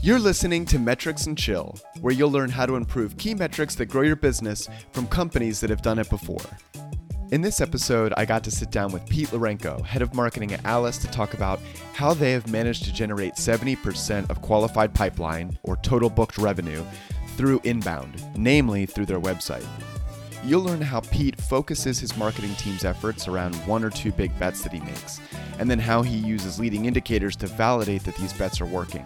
You're listening to Metrics and Chill, where you'll learn how to improve key metrics that grow your business from companies that have done it before. In this episode, I got to sit down with Pete Lorenko, head of marketing at Alyce, to talk about how they have managed to generate 70% of qualified pipeline, or total booked revenue, through inbound, namely through their website. You'll learn how Pete focuses his marketing team's efforts around one or two big bets that he makes, and then how he uses leading indicators to validate that these bets are working.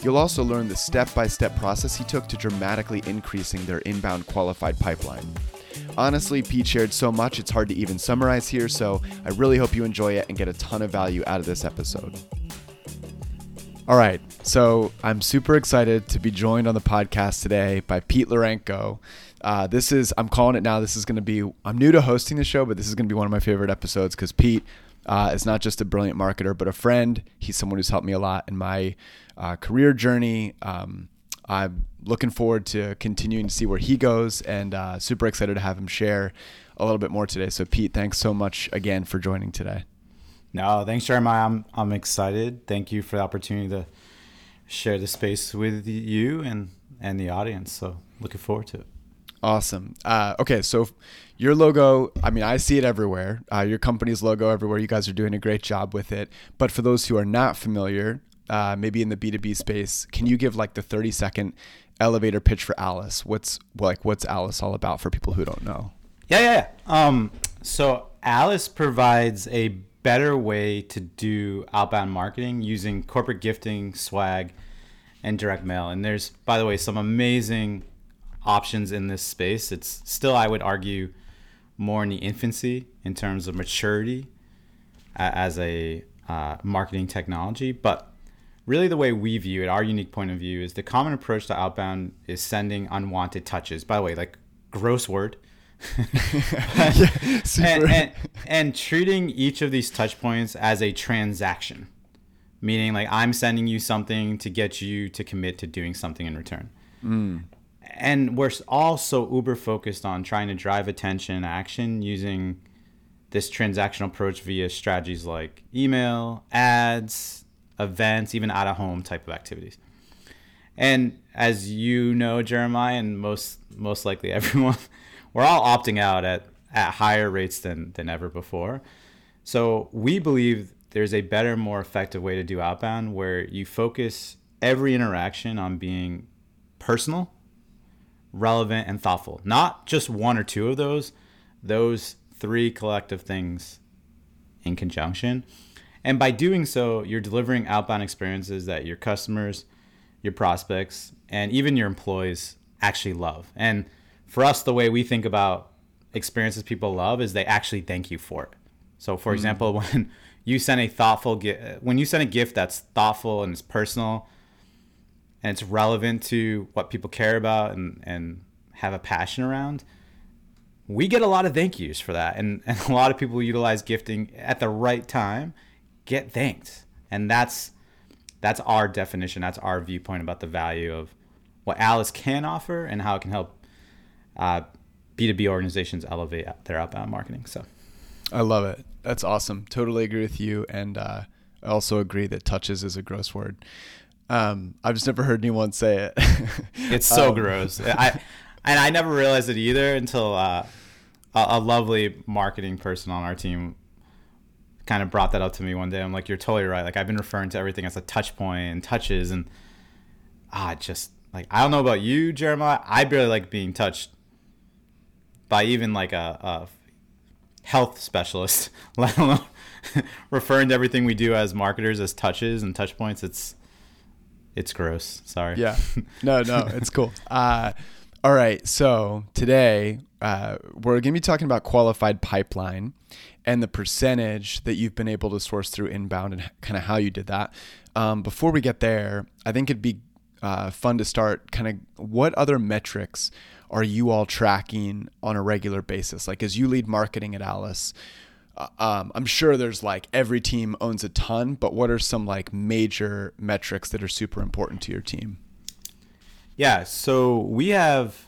You'll also learn the step by step process he took to dramatically increasing their inbound qualified pipeline. Honestly, Pete shared so much it's hard to even summarize here, so I really hope you enjoy it and get a ton of value out of this episode. All right, so I'm super excited to be joined on the podcast today by Pete Lorenko. Uh, this is, I'm calling it now, this is going to be, I'm new to hosting the show, but this is going to be one of my favorite episodes because Pete uh, is not just a brilliant marketer, but a friend. He's someone who's helped me a lot in my uh, career journey. Um, I'm looking forward to continuing to see where he goes and uh, super excited to have him share a little bit more today. So, Pete, thanks so much again for joining today. No, thanks, Jeremiah. I'm, I'm excited. Thank you for the opportunity to share the space with you and, and the audience. So, looking forward to it. Awesome. Uh, okay, so your logo, I mean, I see it everywhere. Uh, your company's logo everywhere. You guys are doing a great job with it. But for those who are not familiar, uh, maybe in the B2B space, can you give like the 30 second elevator pitch for Alyce? What's like, what's Alyce all about for people who don't know? Yeah, yeah, yeah. Um, so Alyce provides a better way to do outbound marketing using corporate gifting, swag, and direct mail. And there's, by the way, some amazing options in this space. It's still, I would argue, more in the infancy in terms of maturity as a uh, marketing technology. But really, the way we view it, our unique point of view, is the common approach to outbound is sending unwanted touches. By the way, like gross word. yeah, and, and, and treating each of these touch points as a transaction, meaning like I'm sending you something to get you to commit to doing something in return. Mm and we're also uber focused on trying to drive attention and action using this transactional approach via strategies like email, ads, events, even out of home type of activities. And as you know, Jeremiah, and most most likely everyone, we're all opting out at, at higher rates than, than ever before. So we believe there's a better, more effective way to do outbound where you focus every interaction on being personal relevant, and thoughtful. Not just one or two of those, those three collective things in conjunction. And by doing so, you're delivering outbound experiences that your customers, your prospects, and even your employees actually love. And for us, the way we think about experiences people love is they actually thank you for it. So, for mm-hmm. example, when you send a thoughtful gift, when you send a gift that's thoughtful and it's personal, and it's relevant to what people care about and, and have a passion around, we get a lot of thank yous for that. And, and a lot of people utilize gifting at the right time, get thanked. And that's that's our definition, that's our viewpoint about the value of what Alyce can offer and how it can help uh, B2B organizations elevate their outbound marketing. So I love it. That's awesome. Totally agree with you. And uh, I also agree that touches is a gross word. Um, I've just never heard anyone say it. it's so um, gross. I and I never realized it either until uh, a, a, lovely marketing person on our team kind of brought that up to me one day. I'm like, you're totally right. Like I've been referring to everything as a touch point and touches, and ah, just like I don't know about you, Jeremiah. I barely like being touched by even like a, a health specialist, let alone referring to everything we do as marketers as touches and touch points. It's it's gross. Sorry. Yeah. No, no, it's cool. Uh, all right. So today uh, we're going to be talking about qualified pipeline and the percentage that you've been able to source through inbound and kind of how you did that. Um, before we get there, I think it'd be uh, fun to start kind of what other metrics are you all tracking on a regular basis? Like as you lead marketing at Alyce, um, I'm sure there's like every team owns a ton, but what are some like major metrics that are super important to your team? Yeah, so we have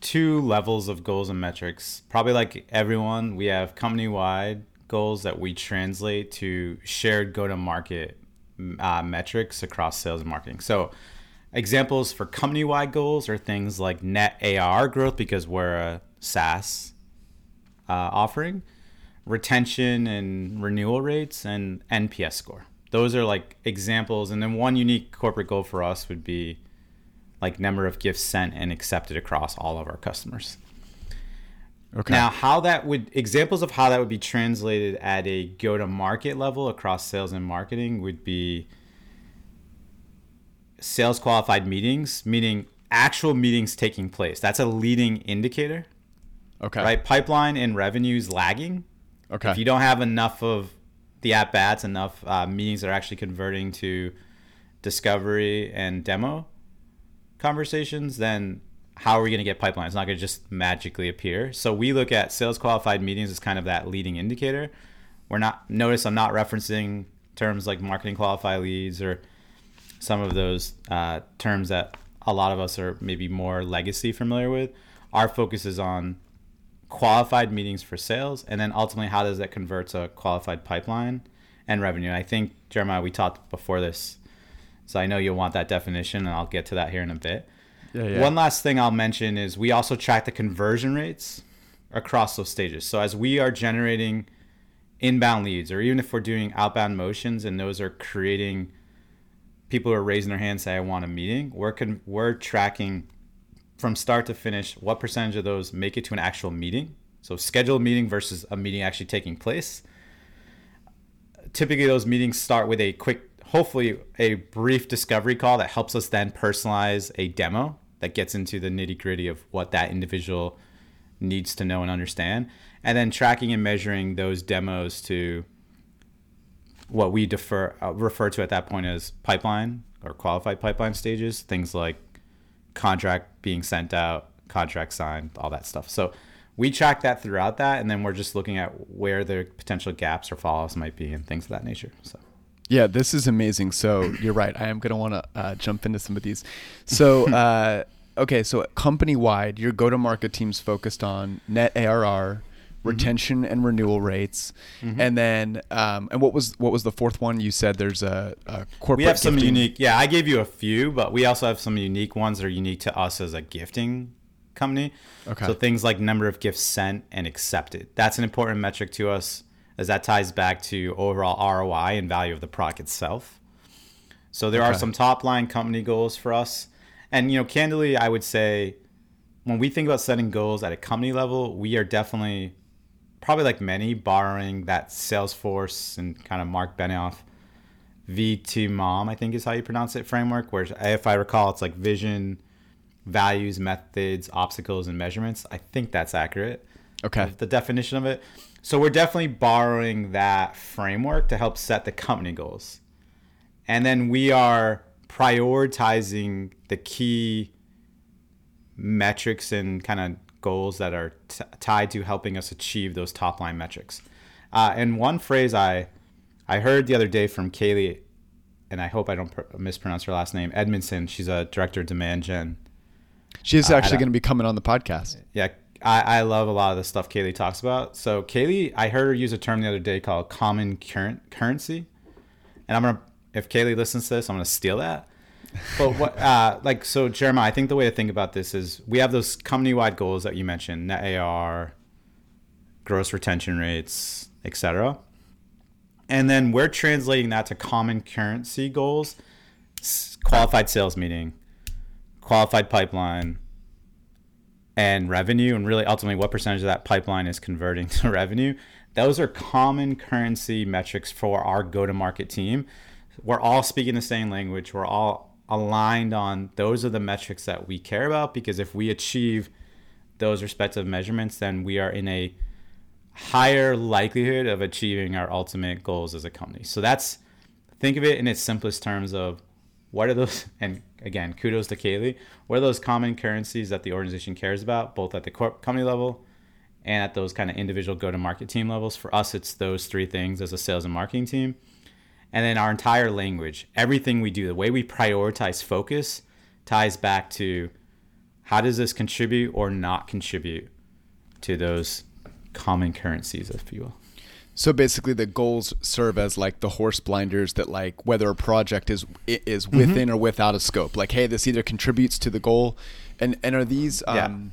two levels of goals and metrics. Probably like everyone, we have company wide goals that we translate to shared go to market uh, metrics across sales and marketing. So examples for company wide goals are things like net ARR growth because we're a SaaS uh, offering, retention and renewal rates, and NPS score. Those are like examples. And then one unique corporate goal for us would be like number of gifts sent and accepted across all of our customers. Okay. Now, how that would examples of how that would be translated at a go to market level across sales and marketing would be sales qualified meetings, meaning actual meetings taking place. That's a leading indicator. Okay. Right? Pipeline and revenues lagging. Okay. If you don't have enough of the at bats, enough uh, meetings that are actually converting to discovery and demo conversations, then how are we going to get pipeline? It's not going to just magically appear. So we look at sales qualified meetings as kind of that leading indicator. We're not notice I'm not referencing terms like marketing qualified leads or some of those uh, terms that a lot of us are maybe more legacy familiar with. Our focus is on qualified meetings for sales, and then ultimately how does that convert to a qualified pipeline and revenue? And I think Jeremiah, we talked before this, so I know you'll want that definition, and I'll get to that here in a bit. Yeah, yeah. One last thing I'll mention is we also track the conversion rates across those stages. So as we are generating inbound leads, or even if we're doing outbound motions, and those are creating people who are raising their hand say I want a meeting, we're con- we're tracking from start to finish what percentage of those make it to an actual meeting. So scheduled meeting versus a meeting actually taking place. Typically, those meetings start with a quick, hopefully, a brief discovery call that helps us then personalize a demo that gets into the nitty gritty of what that individual needs to know and understand, and then tracking and measuring those demos to what we defer uh, refer to at that point as pipeline or qualified pipeline stages, things like contract being sent out, contract signed, all that stuff. So we track that throughout that, and then we're just looking at where the potential gaps or fallouts might be and things of that nature. So. Yeah, this is amazing. So you're right. I am going to want to uh, jump into some of these. So, uh, okay, so company wide, your go to market team's focused on net ARR. Retention mm-hmm. and renewal rates, mm-hmm. and then um, and what was what was the fourth one? You said there's a, a corporate. We have some unique. Yeah, I gave you a few, but we also have some unique ones that are unique to us as a gifting company. Okay. So things like number of gifts sent and accepted. That's an important metric to us as that ties back to overall ROI and value of the product itself. So there okay. are some top line company goals for us. And you know, candidly, I would say when we think about setting goals at a company level, we are definitely probably like many borrowing that Salesforce and kind of Mark Benioff V2MOM, I think is how you pronounce it, framework, where if I recall, it's like vision, values, methods, obstacles, and measurements. I think that's accurate. Okay. The definition of it. So we're definitely borrowing that framework to help set the company goals. And then we are prioritizing the key metrics and kind of goals that are t- tied to helping us achieve those top line metrics. Uh, and one phrase I I heard the other day from Kaylee, and I hope I don't pr- mispronounce her last name, Edmondson. She's a director of demand gen. She's uh, actually going to be coming on the podcast. Yeah, I, I love a lot of the stuff Kaylee talks about. So Kaylee, I heard her use a term the other day called common current currency, and I'm gonna if Kaylee listens to this, I'm gonna steal that. But what uh, like so Jeremiah, I think the way to think about this is we have those company wide goals that you mentioned, net ARR, gross retention rates, etc. And then we're translating that to common currency goals, qualified sales meeting, qualified pipeline, and revenue, and really ultimately what percentage of that pipeline is converting to revenue. Those are common currency metrics for our go to market team. We're all speaking the same language. We're all aligned on those are the metrics that we care about because if we achieve those respective measurements, then we are in a higher likelihood of achieving our ultimate goals as a company. So that's think of it in its simplest terms of what are those and again kudos to kaylee what are those common currencies that the organization cares about both at the corp company level and at those kind of individual go to market team levels for us it's those three things as a sales and marketing team and then our entire language everything we do the way we prioritize focus ties back to how does this contribute or not contribute to those common currencies if you will So basically, the goals serve as like the horse blinders that like whether a project is is Mm-hmm. within or without a scope. Like, hey, this either contributes to the goal, and and are these Yeah. um,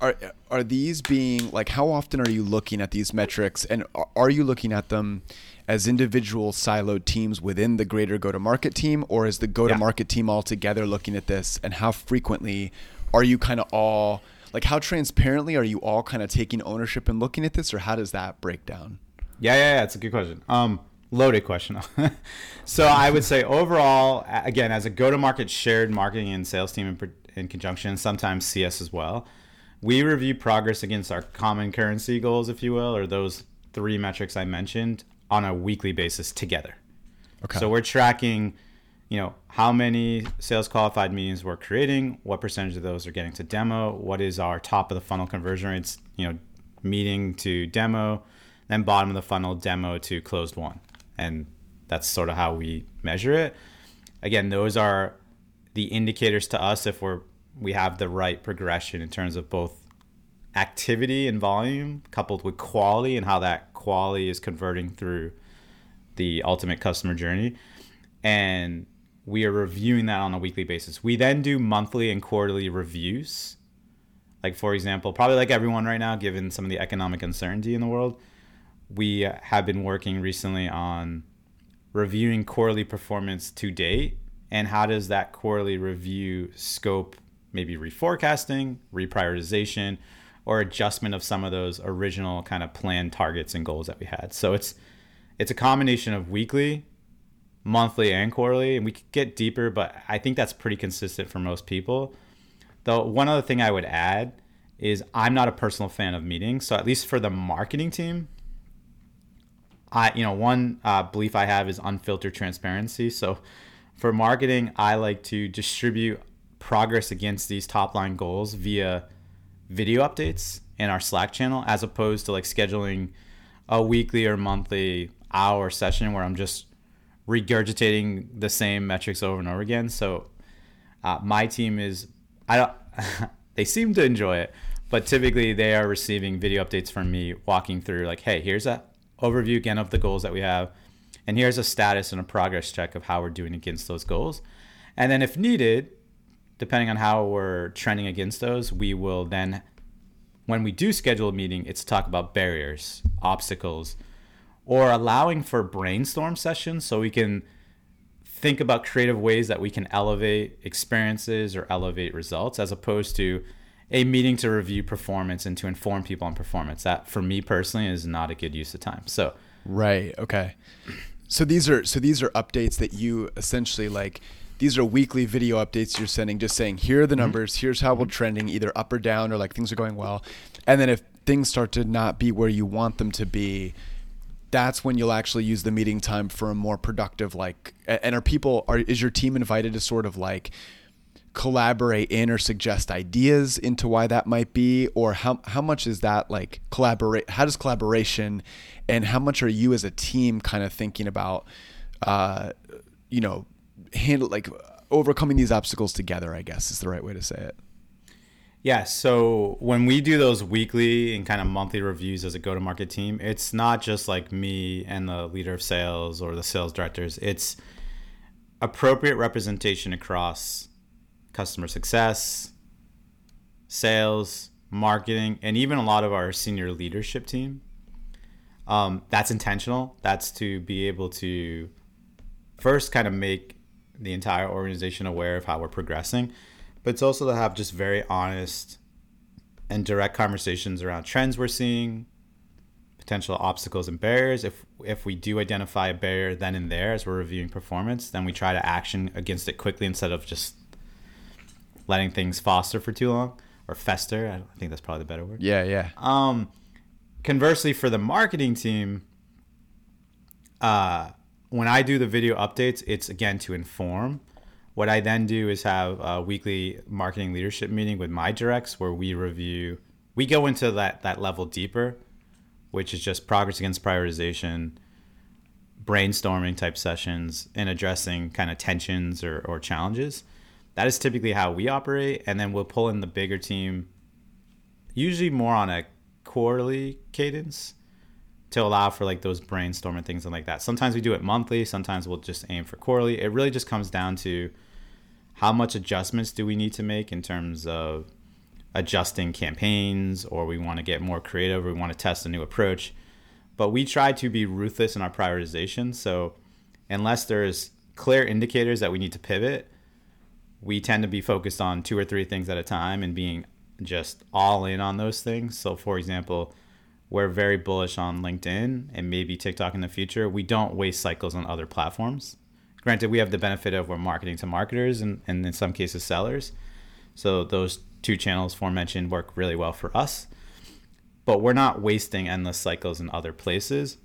are are these being like how often are you looking at these metrics, and are- are you looking at them as individual siloed teams within the greater go to market team, or is the go to market team all together looking at this, and how frequently are you kind of all like how transparently are you all kind of taking ownership and looking at this, or how does that break down? Yeah, yeah, yeah. It's a good question. Um, loaded question. so I would say overall, again, as a go-to-market shared marketing and sales team in, in conjunction, sometimes CS as well, we review progress against our common currency goals, if you will, or those three metrics I mentioned on a weekly basis together. Okay. So we're tracking, you know, how many sales qualified meetings we're creating, what percentage of those are getting to demo, what is our top of the funnel conversion rates, you know, meeting to demo, then bottom of the funnel demo to closed won. And that's sort of how we measure it. Again, those are the indicators to us if we're we have the right progression in terms of both activity and volume coupled with quality and how that quality is converting through the ultimate customer journey. And we are reviewing that on a weekly basis. We then do monthly and quarterly reviews. Like, for example, probably like everyone right now, given some of the economic uncertainty in the world, we have been working recently on reviewing quarterly performance to date and how does that quarterly review scope maybe reforecasting, reprioritization, or adjustment of some of those original kind of planned targets and goals that we had. So it's it's a combination of weekly, monthly, and quarterly, and we could get deeper, but I think that's pretty consistent for most people. Though one other thing I would add is I'm not a personal fan of meetings, so at least for the marketing team, I you know one uh, belief I have is unfiltered transparency. So for marketing, I like to distribute progress against these top line goals via video updates in our Slack channel, as opposed to like scheduling a weekly or monthly hour session where I'm just regurgitating the same metrics over and over again. So uh, my team is I don't they seem to enjoy it, but typically they are receiving video updates from me walking through like, hey, here's a overview again of the goals that we have, and here's a status and a progress check of how we're doing against those goals. And then if needed, depending on how we're trending against those, we will then when we do schedule a meeting, it's talk about barriers, obstacles, or allowing for brainstorm sessions so we can think about creative ways that we can elevate experiences or elevate results as opposed to a meeting to review performance and to inform people on performance. That for me personally is not a good use of time. So Right. Okay. So these are so these are updates that you essentially like. These are weekly video updates you're sending, just saying here are the numbers, here's how we're trending, either up or down, or like things are going well. And then if things start to not be where you want them to be, that's when you'll actually use the meeting time for a more productive like. And are people are is your team invited to sort of like collaborate in or suggest ideas into why that might be or how how much is that like collaborate how does collaboration and how much are you as a team kind of thinking about uh you know handle like overcoming these obstacles together i guess is the right way to say it Yeah, so when we do those weekly and kind of monthly reviews as a go to market team, it's not just like me and the leader of sales or the sales directors. It's appropriate representation across customer success, sales, marketing, and even a lot of our senior leadership team. Um, that's intentional. That's to be able to first kind of make the entire organization aware of how we're progressing, but it's also to have just very honest and direct conversations around trends we're seeing, potential obstacles and barriers. If if we do identify a barrier then and there as we're reviewing performance, then we try to action against it quickly instead of just letting things foster for too long or fester. I think that's probably the better word. yeah yeah Um, conversely, for the marketing team, uh, when I do the video updates, it's again to inform. What I then do is have a weekly marketing leadership meeting with my directs where we review. We go into that that level deeper, which is just progress against prioritization, brainstorming type sessions, and addressing kind of tensions or, or challenges. That is typically how we operate, and then we'll pull in the bigger team usually more on a quarterly cadence to allow for like those brainstorming things and like that. Sometimes we do it monthly, sometimes we'll just aim for quarterly. It really just comes down to how much adjustments do we need to make in terms of adjusting campaigns or we want to get more creative we want to test a new approach. But we try to be ruthless in our prioritization. So unless there's clear indicators that we need to pivot, we tend to be focused on two or three things at a time and being just all in on those things. So for example, we're very bullish on LinkedIn and maybe TikTok in the future. We don't waste cycles on other platforms. Granted, we have the benefit of we're marketing to marketers and, and in some cases sellers. So those two channels aforementioned work really well for us. But we're not wasting endless cycles in other places,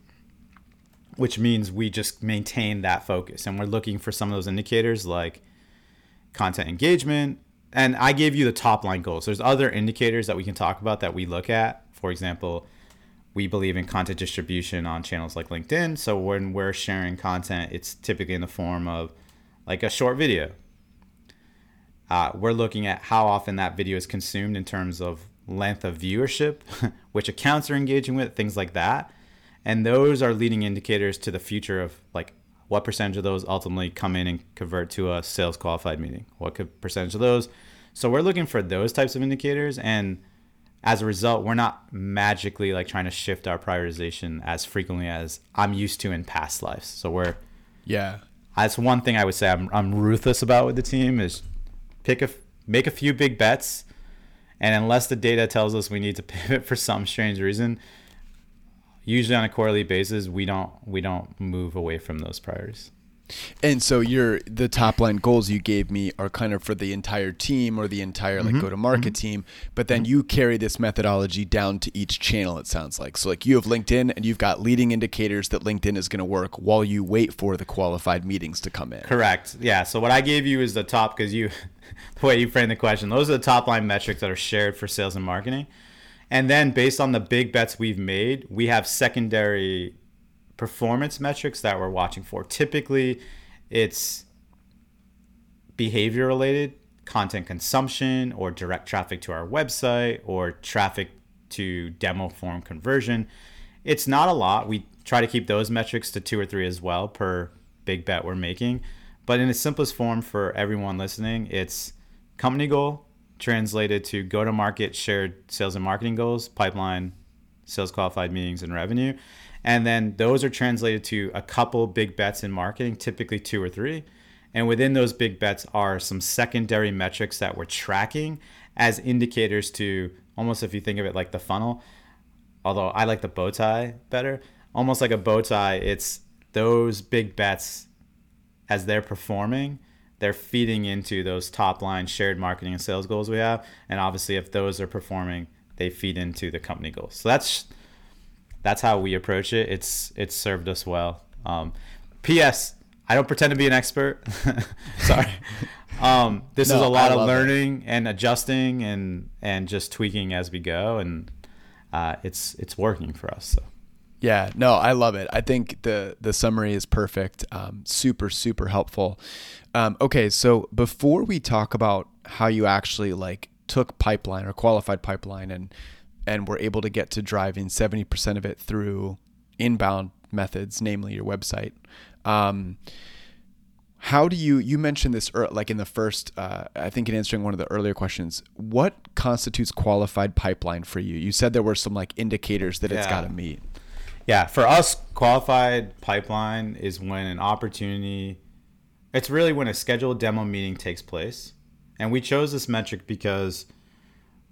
which means we just maintain that focus. And we're looking for some of those indicators like content engagement. And I gave you the top line goals. There's other indicators that we can talk about that we look at. For example, we believe in content distribution on channels like LinkedIn. So when we're sharing content, it's typically in the form of like a short video. Uh, we're looking at how often that video is consumed in terms of length of viewership, which accounts are engaging with, things like that. And those are leading indicators to the future of like what percentage of those ultimately come in and convert to a sales qualified meeting? What could percentage of those? So we're looking for those types of indicators and as a result, we're not magically like trying to shift our prioritization as frequently as I'm used to in past lives. So we're yeah. That's one thing I would say I'm I'm ruthless about with the team is pick a make a few big bets, and unless the data tells us we need to pivot for some strange reason, usually on a quarterly basis we don't we don't move away from those priorities. And so your the top line goals you gave me are kind of for the entire team or the entire like mm-hmm. go to market mm-hmm. team, but then mm-hmm. you carry this methodology down to each channel it sounds like. So like you have LinkedIn and you've got leading indicators that LinkedIn is going to work while you wait for the qualified meetings to come in. Correct. Yeah, so what I gave you is the top cuz you the way you framed the question, those are the top line metrics that are shared for sales and marketing. And then based on the big bets we've made, we have secondary performance metrics that we're watching for. Typically, it's behavior related, content consumption, or direct traffic to our website, or traffic to demo form conversion. It's not a lot. We try to keep those metrics to two or three as well per big bet we're making. But in the simplest form for everyone listening, it's company goal translated to go to market shared sales and marketing goals, pipeline, sales qualified meetings, and revenue. And then those are translated to a couple big bets in marketing, typically two or three. And within those big bets are some secondary metrics that we're tracking as indicators to almost if you think of it like the funnel, although I like the bow tie better, almost like a bow tie, it's those big bets as they're performing, they're feeding into those top line shared marketing and sales goals we have. And obviously, if those are performing, they feed into the company goals. So that's that's how we approach it. It's it's served us well. Um, P.S. I don't pretend to be an expert. Sorry. Um, this no, is a lot of learning it. and adjusting and and just tweaking as we go, and uh, it's it's working for us. So. Yeah, no, I love it. I think the the summary is perfect. Um, super, super helpful. Um, okay, so before we talk about how you actually like took pipeline or qualified pipeline and and we're able to get to driving 70% of it through inbound methods, namely your website. Um, how do you you mentioned this like in the first uh, i think in answering one of the earlier questions what constitutes qualified pipeline for you you said there were some like indicators that yeah. it's got to meet yeah for us qualified pipeline is when an opportunity it's really when a scheduled demo meeting takes place and we chose this metric because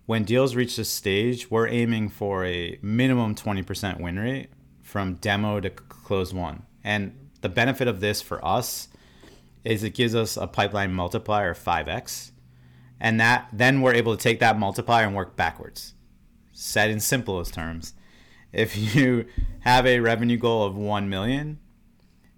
when deals reach this stage, we're aiming for a minimum 20% win rate from demo to close won. And the benefit of this for us is it gives us a pipeline multiplier of 5x. And that then we're able to take that multiplier and work backwards. Said in simplest terms, if you have a revenue goal of 1 million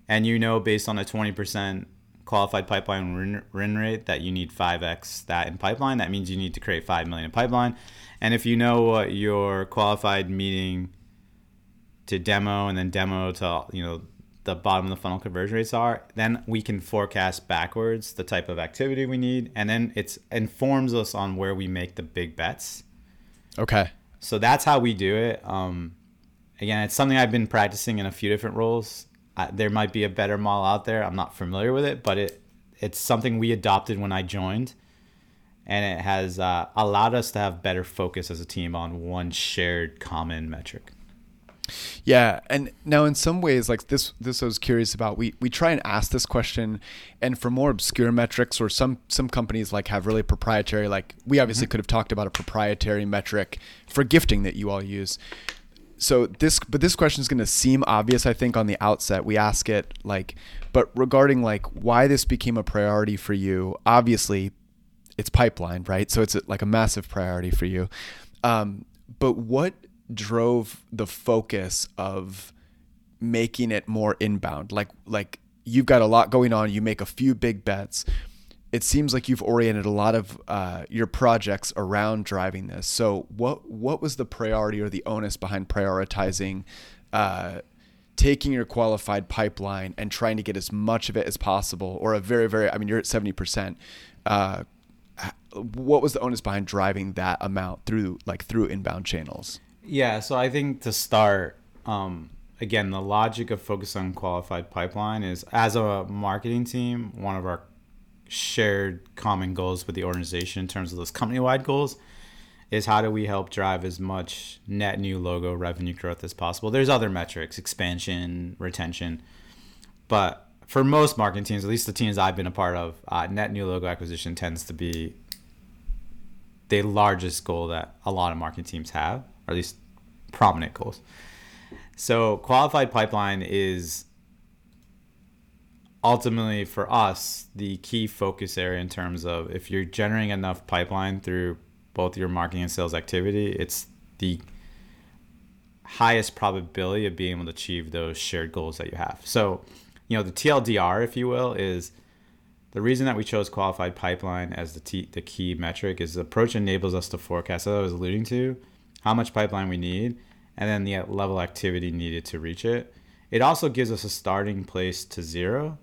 and you know based on a 20% qualified pipeline win rate that you need 5x that in pipeline. That means you need to create 5 million in pipeline. And if you know what your qualified meeting to demo and then demo to you know the bottom of the funnel conversion rates are then we can forecast backwards the type of activity we need. And then it informs us on where we make the big bets. Okay. So that's how we do it. Um, again, it's something I've been practicing in a few different roles. I, there might be a better model out there. I'm not familiar with it, but it it's something we adopted when I joined, and it has uh, allowed us to have better focus as a team on one shared common metric. Yeah, and now in some ways, like this, this I was curious about. We we try and ask this question, and for more obscure metrics, or some some companies like have really proprietary. Like we obviously mm-hmm. could have talked about a proprietary metric for gifting that you all use. So this, but this question is going to seem obvious, I think, on the outset. We ask it like, but regarding like why this became a priority for you, obviously, it's pipeline, right? So it's like a massive priority for you. Um, but what drove the focus of making it more inbound? Like like you've got a lot going on, you make a few big bets. It seems like you've oriented a lot of uh, your projects around driving this. So, what what was the priority or the onus behind prioritizing uh, taking your qualified pipeline and trying to get as much of it as possible, or a very very I mean you're at seventy percent. Uh, what was the onus behind driving that amount through like through inbound channels? Yeah, so I think to start, um, again, the logic of focus on qualified pipeline is as a marketing team, one of our shared common goals with the organization in terms of those company wide goals is how do we help drive as much net new logo revenue growth as possible. There's other metrics, expansion, retention, but for most marketing teams, at least the teams I've been a part of, uh, net new logo acquisition tends to be the largest goal that a lot of marketing teams have or at least prominent goals. So qualified pipeline is ultimately for us the key focus area in terms of if you're generating enough pipeline through both your marketing and sales activity, it's the highest probability of being able to achieve those shared goals that you have. So, you know, the TLDR, if you will, is the reason that we chose qualified pipeline as the, t- the key metric is the approach enables us to forecast, as I was alluding to, how much pipeline we need, and then the level activity needed to reach it. It also gives us a starting place to zero.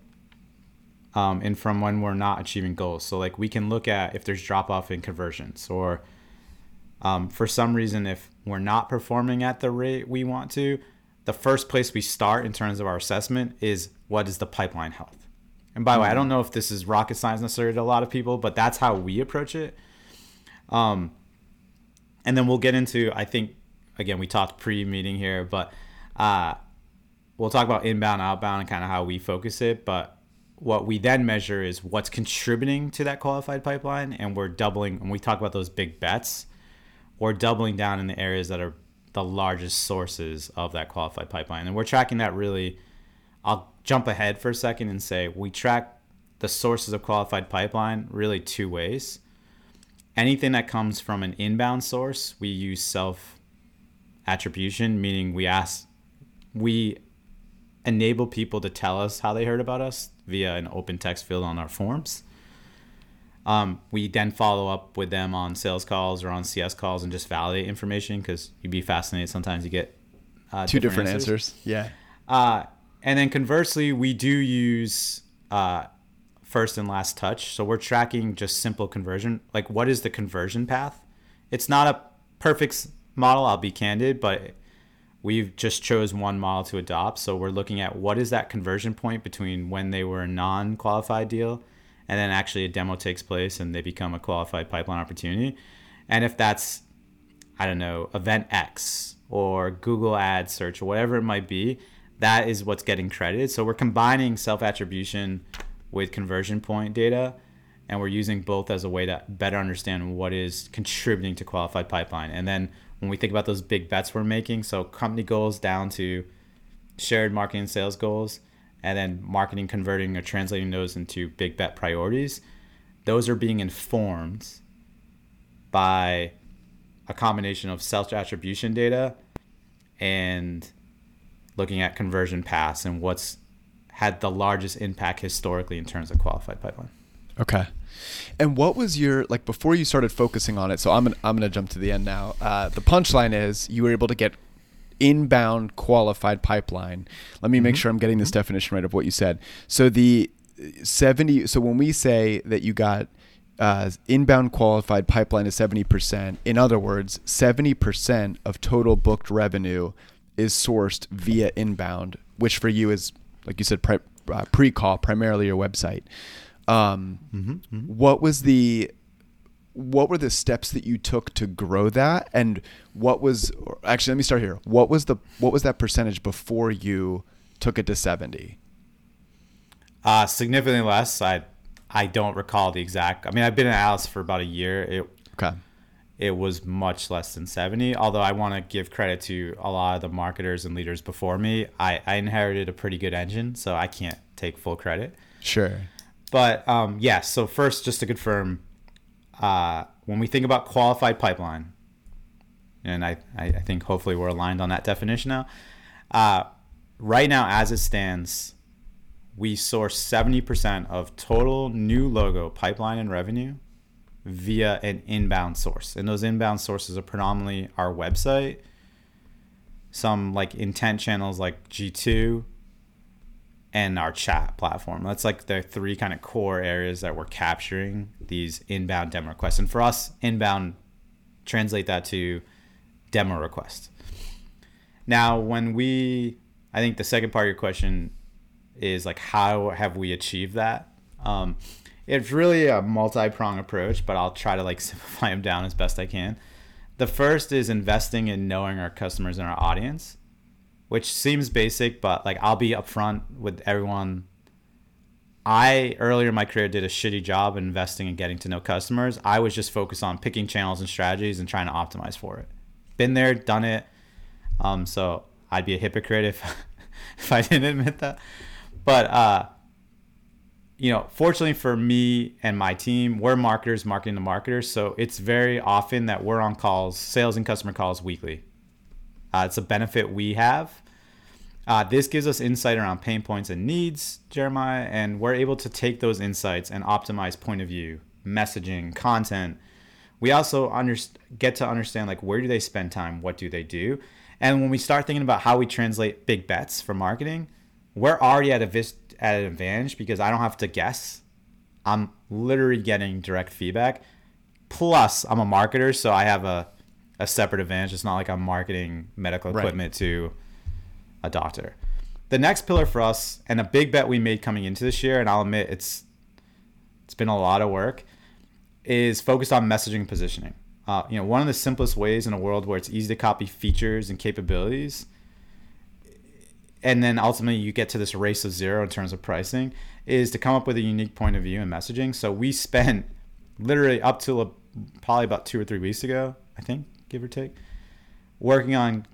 Um, and from when we're not achieving goals. So, like, we can look at if there's drop off in conversions, or um, for some reason, if we're not performing at the rate we want to, the first place we start in terms of our assessment is what is the pipeline health. And by the way, I don't know if this is rocket science necessarily to a lot of people, but that's how we approach it. Um, and then we'll get into I think again we talked pre-meeting here, but uh, we'll talk about inbound, outbound, and kind of how we focus it. But what we then measure is what's contributing to that qualified pipeline, and we're doubling. When we talk about those big bets, we're doubling down in the areas that are the largest sources of that qualified pipeline, and we're tracking that really. I'll jump ahead for a second and say we track the sources of qualified pipeline really two ways anything that comes from an inbound source, we use self attribution, meaning we ask, we enable people to tell us how they heard about us via an open text field on our forms. Um, we then follow up with them on sales calls or on CS calls and just validate information because you'd be fascinated. Sometimes you get uh, two different, different answers. answers. Yeah. Uh, and then conversely, we do use uh, first and last touch. So we're tracking just simple conversion. Like, what is the conversion path? It's not a perfect model, I'll be candid, but we've just chose one model to adopt. So we're looking at what is that conversion point between when they were a non-qualified deal and then actually a demo takes place and they become a qualified pipeline opportunity. And if that's, I don't know, event X or Google ad search or whatever it might be, that is what's getting credited. So we're combining self attribution with conversion point data and we're using both as a way to better understand what is contributing to qualified pipeline and then when we think about those big bets we're making so company goals down to shared marketing and sales goals and then marketing converting or translating those into big bet priorities those are being informed by a combination of self attribution data and looking at conversion paths and what's had the largest impact historically in terms of qualified pipeline. Okay. And what was your like before you started focusing on it? So I'm gonna, I'm going to jump to the end now. Uh, the punchline is you were able to get inbound qualified pipeline. Let me make mm-hmm. sure I'm getting this mm-hmm. definition right of what you said. So the 70 so when we say that you got uh, inbound qualified pipeline is 70%, in other words, 70% of total booked revenue is sourced via inbound, which for you is like you said pre uh, pre-call primarily your website. Um, Mm-hmm, mm-hmm. What was the what were the steps that you took to grow that, and what was actually let me start here. What was the what was that percentage before you took it to seventy? Uh, significantly less. I I don't recall the exact. I mean, I've been at Alyce for about a year. It Okay. it was much less than 70 although i want to give credit to a lot of the marketers and leaders before me I, I inherited a pretty good engine so i can't take full credit Sure. But um, yeah so first just to confirm uh, when we think about qualified pipeline and I, I think hopefully we're aligned on that definition now uh, right now as it stands we source 70% of total new logo pipeline and revenue via an inbound source. And those inbound sources are predominantly our website, some like intent channels like G2, and our chat platform. That's like the three kind of core areas that we're capturing these inbound demo requests. And for us, inbound, translate that to demo requests. Now, when we, I think the second part of your question is like, how have we achieved that? Um, it's really a multi-prong approach, but I'll try to like simplify them down as best I can. The first is investing in knowing our customers and our audience, which seems basic, but like I'll be upfront with everyone. I earlier in my career did a shitty job investing in getting to know customers. I was just focused on picking channels and strategies and trying to optimize for it. Been there, done it. Um, so I'd be a hypocrite if if I didn't admit that. But uh, you know, fortunately for me and my team, we're marketers marketing to marketers. So it's very often that we're on calls, sales and customer calls weekly. Uh, it's a benefit we have. Uh, this gives us insight around pain points and needs, Jeremiah, and we're able to take those insights and optimize point of view, messaging, content. We also under- get to understand like where do they spend time, what do they do, and when we start thinking about how we translate big bets for marketing, we're already at a vis- at an advantage because I don't have to guess. I'm literally getting direct feedback. Plus, I'm a marketer, so I have a, a separate advantage. It's not like I'm marketing medical Right. equipment to a doctor. The next pillar for us, and a big bet we made coming into this year, and I'll admit it's it's been a lot of work, is focused on messaging positioning. Uh, you know, one of the simplest ways in a world where it's easy to copy features and capabilities and then ultimately you get to this race of zero in terms of pricing is to come up with a unique point of view and messaging so we spent literally up to a, probably about two or three weeks ago i think give or take working on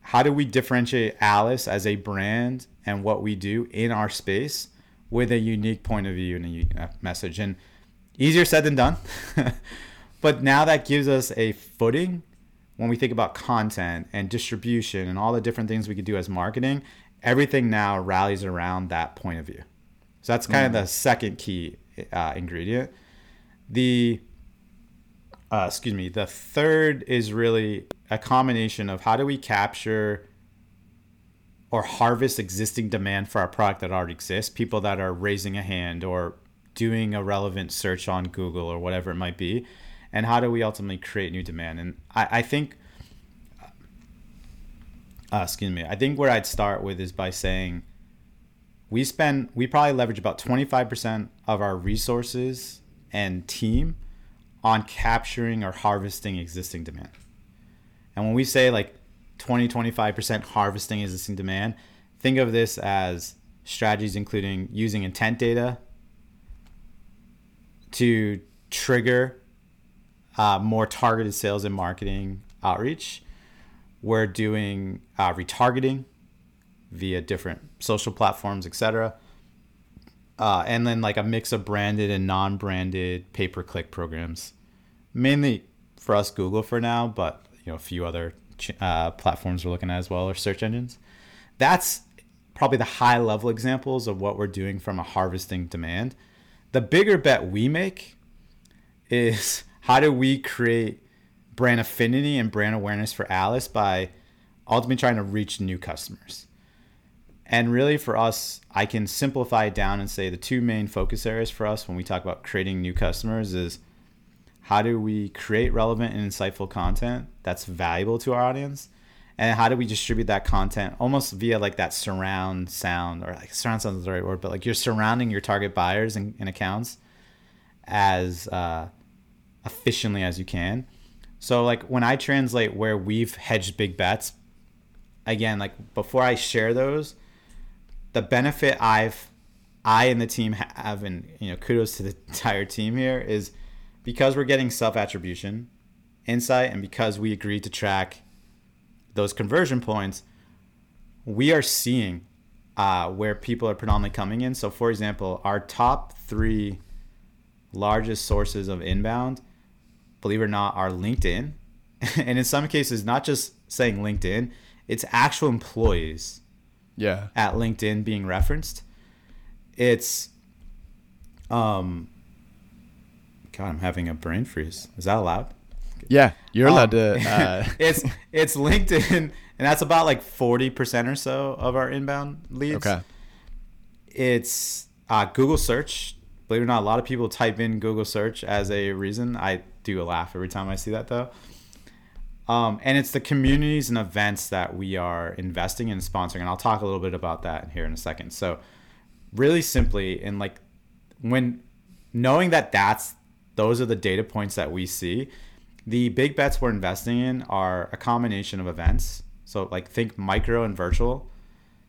how do we differentiate alyce as a brand and what we do in our space with a unique point of view and a message and easier said than done but now that gives us a footing when we think about content and distribution and all the different things we could do as marketing, everything now rallies around that point of view. So that's kind of the second key uh, ingredient. The uh, excuse me, the third is really a combination of how do we capture or harvest existing demand for our product that already exists, people that are raising a hand or doing a relevant search on Google or whatever it might be, and how do we ultimately create new demand? And I, I think, uh, excuse me, I think where I'd start with is by saying we spend, we probably leverage about 25% of our resources and team on capturing or harvesting existing demand. And when we say like 20, 25% harvesting existing demand, think of this as strategies including using intent data to trigger uh, more targeted sales and marketing outreach. We're doing uh, retargeting via different social platforms, etc. Uh, and then like a mix of branded and non-branded pay-per-click programs, mainly for us Google for now, but you know a few other uh, platforms we're looking at as well or search engines. That's probably the high-level examples of what we're doing from a harvesting demand. The bigger bet we make is how do we create brand affinity and brand awareness for Alyce by ultimately trying to reach new customers. And really, for us, I can simplify it down and say the two main focus areas for us when we talk about creating new customers is how do we create relevant and insightful content that's valuable to our audience? and how do we distribute that content almost via like that surround sound or like surround sound is the right word but like you're surrounding your target buyers and, and accounts as uh, efficiently as you can so like when i translate where we've hedged big bets again like before i share those the benefit i've i and the team have and you know kudos to the entire team here is because we're getting self attribution insight and because we agreed to track those conversion points, we are seeing uh, where people are predominantly coming in. So, for example, our top three largest sources of inbound, believe it or not, are LinkedIn. and in some cases, not just saying LinkedIn, it's actual employees yeah. at LinkedIn being referenced. It's, um, God, I'm having a brain freeze. Is that allowed? Yeah, you're allowed um, to. Uh... it's it's LinkedIn, and that's about like forty percent or so of our inbound leads. Okay. It's uh, Google search. Believe it or not, a lot of people type in Google search as a reason. I do a laugh every time I see that though. Um, and it's the communities and events that we are investing in sponsoring, and I'll talk a little bit about that here in a second. So, really simply, in like when knowing that that's those are the data points that we see the big bets we're investing in are a combination of events. So like think micro and virtual.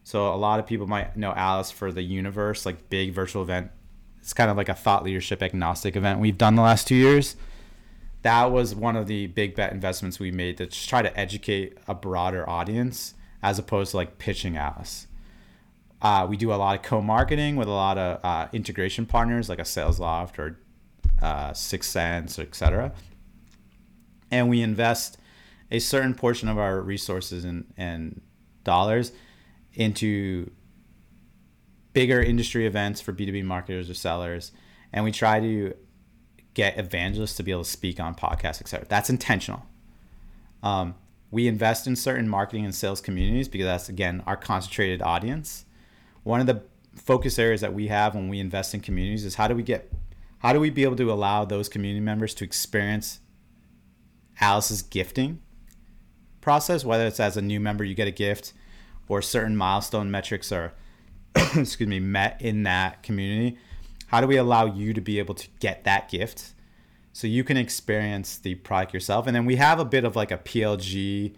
So a lot of people might know Alyce for the universe, like big virtual event. It's kind of like a thought leadership agnostic event we've done the last two years. That was one of the big bet investments we made to try to educate a broader audience as opposed to like pitching Alyce. Uh, we do a lot of co-marketing with a lot of uh, integration partners like a SalesLoft or uh, 6sense, etc and we invest a certain portion of our resources and, and dollars into bigger industry events for B2B marketers or sellers. And we try to get evangelists to be able to speak on podcasts, etc. That's intentional. Um, we invest in certain marketing and sales communities because that's, again, our concentrated audience. One of the focus areas that we have when we invest in communities is how do we get, how do we be able to allow those community members to experience Alyce's gifting process, whether it's as a new member you get a gift or certain milestone metrics are excuse me met in that community. How do we allow you to be able to get that gift so you can experience the product yourself? And then we have a bit of like a PLG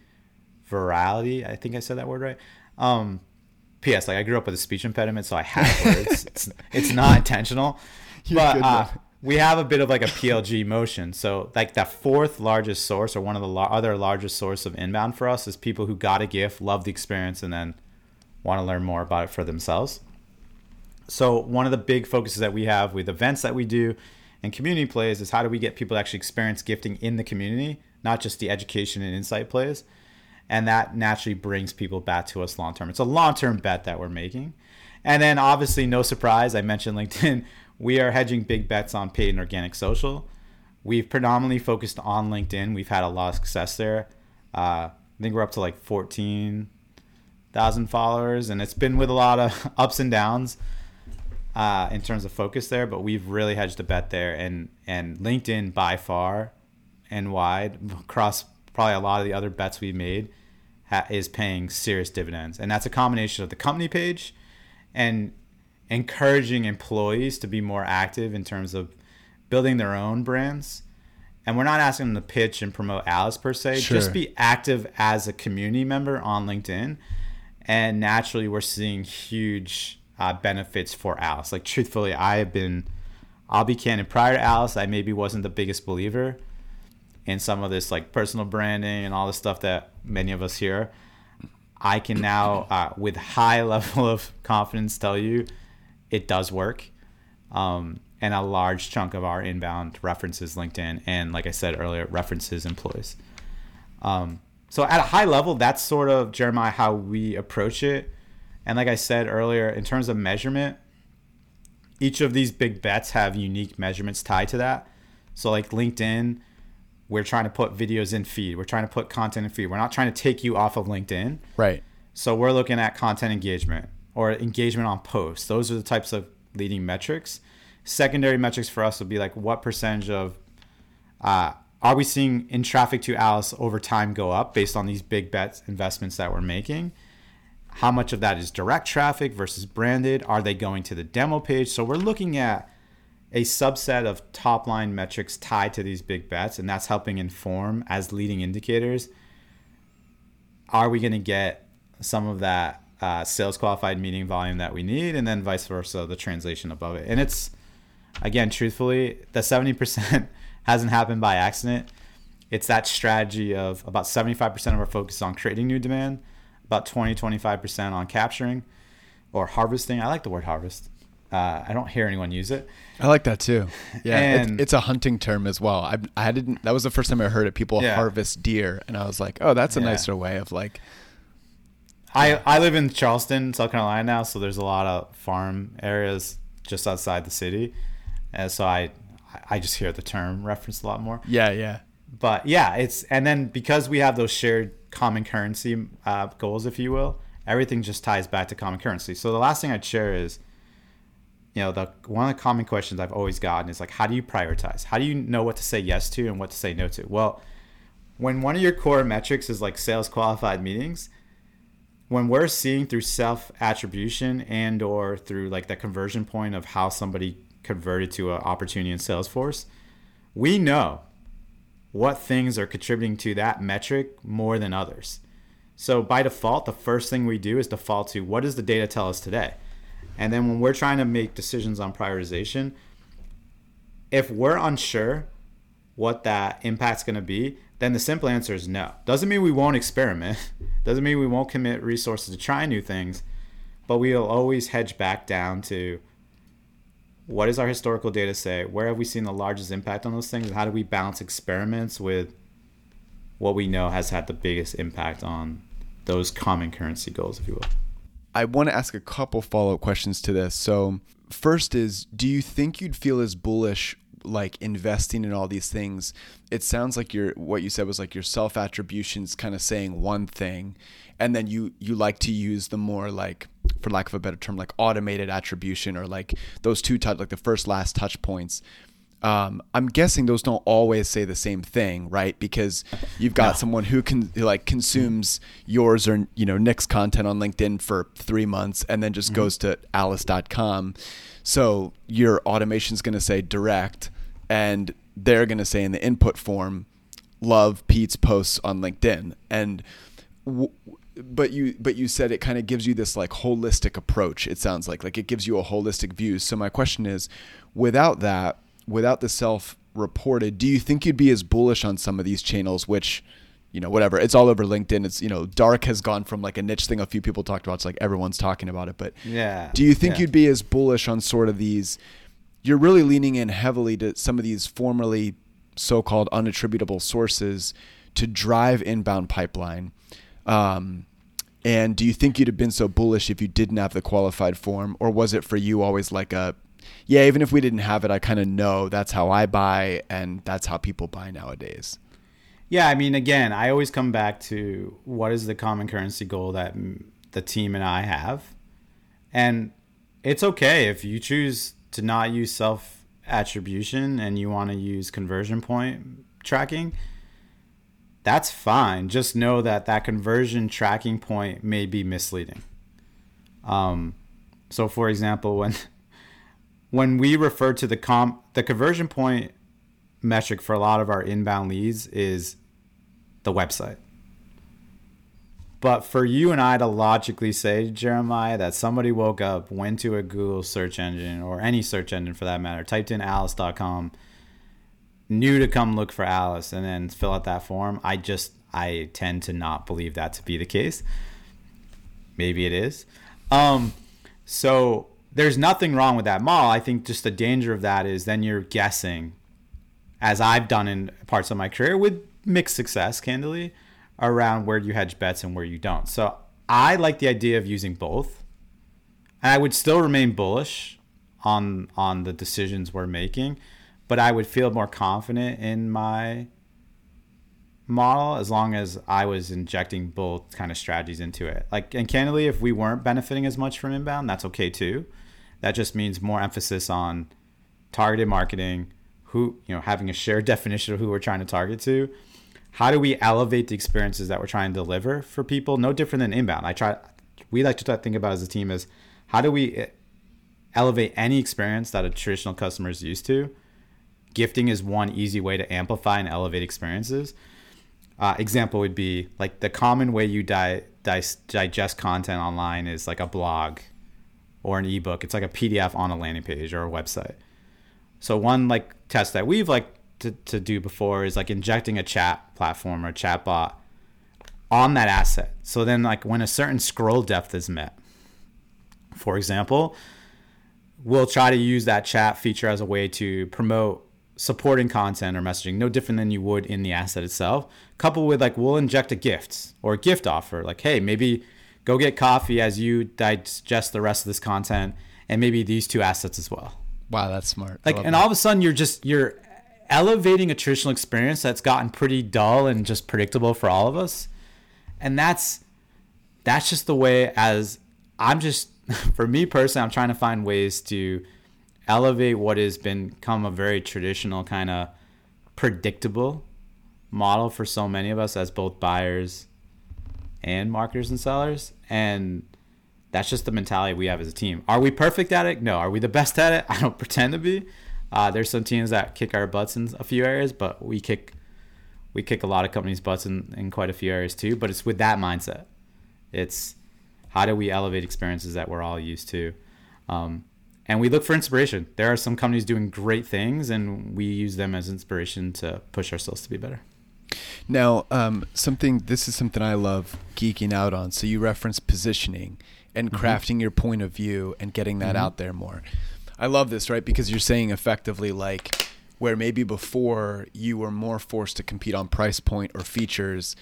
virality. I think I said that word right. Um, P.S. Like I grew up with a speech impediment, so I have words. it's, it's not intentional, but uh, we have a bit of like a PLG motion. So like the fourth largest source or one of the other largest source of inbound for us is people who got a gift, love the experience, and then want to learn more about it for themselves. So one of the big focuses that we have with events that we do and community plays is how do we get people to actually experience gifting in the community, not just the education and insight plays. And that naturally brings people back to us long term. It's a long term bet that we're making. And then obviously, no surprise, I mentioned LinkedIn we are hedging big bets on paid and organic social. We've predominantly focused on LinkedIn. We've had a lot of success there. Uh, I think we're up to like 14,000 followers, and it's been with a lot of ups and downs uh, in terms of focus there. But we've really hedged a bet there, and and LinkedIn by far and wide across probably a lot of the other bets we made ha- is paying serious dividends, and that's a combination of the company page and encouraging employees to be more active in terms of building their own brands. And we're not asking them to pitch and promote Alyce per se, sure. just be active as a community member on LinkedIn. And naturally, we're seeing huge uh, benefits for Alyce. Like, truthfully, I have been, I'll be candid, prior to Alyce, I maybe wasn't the biggest believer in some of this like personal branding and all the stuff that many of us here. I can now, uh, with high level of confidence, tell you it does work. Um, and a large chunk of our inbound references LinkedIn, and like I said earlier, references employees. Um, so at a high level, that's sort of Jeremiah how we approach it. And like I said earlier, in terms of measurement, each of these big bets have unique measurements tied to that. So like LinkedIn, we're trying to put videos in feed. We're trying to put content in feed. We're not trying to take you off of LinkedIn. Right. So we're looking at content engagement or engagement on posts. Those are the types of leading metrics. Secondary metrics for us would be like what percentage of uh, are we seeing in traffic to Alyce over time go up based on these big bets investments that we're making? How much of that is direct traffic versus branded? Are they going to the demo page? So we're looking at a subset of top line metrics tied to these big bets, and that's helping inform as leading indicators. Are we going to get some of that uh, sales qualified meeting volume that we need, and then vice versa, the translation above it? And it's again, truthfully, the 70% hasn't happened by accident. It's that strategy of about 75% of our focus on creating new demand, about 20, 25% on capturing or harvesting. I like the word harvest. Uh, I don't hear anyone use it. I like that too. Yeah, it's, it's, a hunting term as well. I, I didn't. That was the first time I heard it. People yeah. harvest deer, and I was like, oh, that's a yeah. nicer way of like. I I live in Charleston, South Carolina now, so there's a lot of farm areas just outside the city, and so I I just hear the term referenced a lot more. Yeah, yeah. But yeah, it's and then because we have those shared common currency uh, goals, if you will, everything just ties back to common currency. So the last thing I'd share is, you know, the one of the common questions I've always gotten is like, how do you prioritize? How do you know what to say yes to and what to say no to? Well, when one of your core metrics is like sales qualified meetings, when we're seeing through self attribution and or through like the conversion point of how somebody converted to an opportunity in Salesforce, we know what things are contributing to that metric more than others. So by default, the first thing we do is default to what does the data tell us today? And then when we're trying to make decisions on prioritization, if we're unsure what that impact's going to be, then the simple answer is no. Doesn't mean we won't experiment. Doesn't mean we won't commit resources to try new things, but we'll always hedge back down to what does our historical data say? Where have we seen the largest impact on those things? And how do we balance experiments with what we know has had the biggest impact on those common currency goals, if you will? I want to ask a couple follow up questions to this. So, first is do you think you'd feel as bullish like investing in all these things? It sounds like your what you said was like your self attributions kind of saying one thing and then you you like to use the more like for lack of a better term, like automated attribution or like those two touch, like the first last touch points. Um, I'm guessing those don't always say the same thing, right? Because you've got no. someone who can who like consumes yours or you know Nick's content on LinkedIn for three months and then just mm-hmm. goes to Alyce.com. So your automation is going to say direct, and they're going to say in the input form, love Pete's posts on LinkedIn, and w- but you but you said it kind of gives you this like holistic approach it sounds like. Like it gives you a holistic view. So my question is without that without the self reported do you think you'd be as bullish on some of these channels which you know whatever it's all over linkedin it's you know dark has gone from like a niche thing a few people talked about it's like everyone's talking about it but yeah do you think yeah. you'd be as bullish on sort of these you're really leaning in heavily to some of these formerly so-called unattributable sources to drive inbound pipeline. Um, and do you think you'd have been so bullish if you didn't have the qualified form, or was it for you always like a, yeah, even if we didn't have it, I kind of know that's how I buy and that's how people buy nowadays. Yeah, I mean, again, I always come back to what is the common currency goal that the team and I have, and it's okay if you choose to not use self attribution and you want to use conversion point tracking that's fine. Just know that that conversion tracking point may be misleading. Um, so, for example, when when we refer to the comp, the conversion point metric for a lot of our inbound leads is the website. But for you and I to logically say, Jeremiah, that somebody woke up, went to a Google search engine or any search engine for that matter, typed in alyce.com, knew to come look for Alyce and then fill out that form. I just I tend to not believe that to be the case. Maybe it is. Um, so there's nothing wrong with that model. I think just the danger of that is then you're guessing, as I've done in parts of my career with mixed success, candidly, around where you hedge bets and where you don't. So I like the idea of using both. And I would still remain bullish on on the decisions we're making but I would feel more confident in my model as long as I was injecting both kind of strategies into it. Like, and candidly, if we weren't benefiting as much from inbound, that's okay too. That just means more emphasis on targeted marketing, who you know having a shared definition of who we're trying to target to how do we elevate the experiences that we're trying to deliver for people? No different than inbound. I try we like to think about as a team is how do we eh, elevate any experience that a traditional customer is used to? Gifting is one easy way to amplify and elevate experiences. Uh, example would be like the common way you di- di- digest content online is like a blog or an ebook. It's like a pdf on a landing page or a website. So one like test that we've like to, to do before is like injecting a chat platform or chat bot on that asset. So then like when a certain scroll depth is met, for example, we'll try to use that chat feature as a way to promote supporting content or messaging no different than you would in the asset itself coupled with like we'll inject a gift or a gift offer like hey maybe go get coffee as you digest the rest of this content and maybe these two assets as well Wow, that's smart. like, and that. all of a sudden, you're just you're elevating a traditional experience that's gotten pretty dull and just predictable for all of us, and that's that's just the way. As I'm just for me personally, I'm trying to find ways to elevate what has become a very traditional kind of predictable model for so many of us as both buyers and marketers and sellers and that's just the mentality we have as a team. Are we perfect at it? No. Are we the best at it? I don't pretend to be. Uh, there's some teams that kick our butts in a few areas, but we kick we kick a lot of companies' butts in, in quite a few areas too. But it's with that mindset. It's how do we elevate experiences that we're all used to, um, and we look for inspiration. There are some companies doing great things, and we use them as inspiration to push ourselves to be better. Now, um, something this is something I love geeking out on. So you reference positioning and Mm-hmm. crafting your point of view and getting that out there more. I love this, right? Because you're saying effectively like where maybe before you were more forced to compete on price point or features,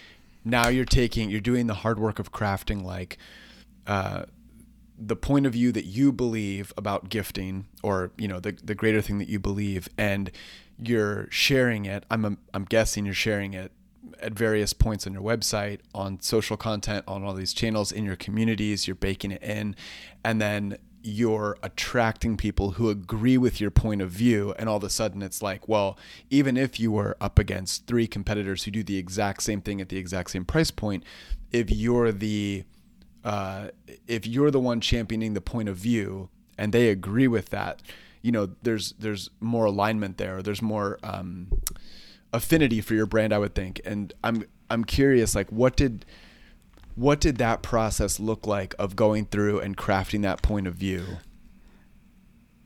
now you're taking you're doing the hard work of crafting like uh, the point of view that you believe about gifting or you know the the greater thing that you believe and you're sharing it i'm i'm guessing you're sharing it at various points on your website on social content on all these channels in your communities you're baking it in and then you're attracting people who agree with your point of view and all of a sudden it's like well even if you were up against three competitors who do the exact same thing at the exact same price point if you're the uh, if you're the one championing the point of view and they agree with that, you know, there's there's more alignment there. There's more um, affinity for your brand, I would think. And I'm I'm curious, like, what did what did that process look like of going through and crafting that point of view?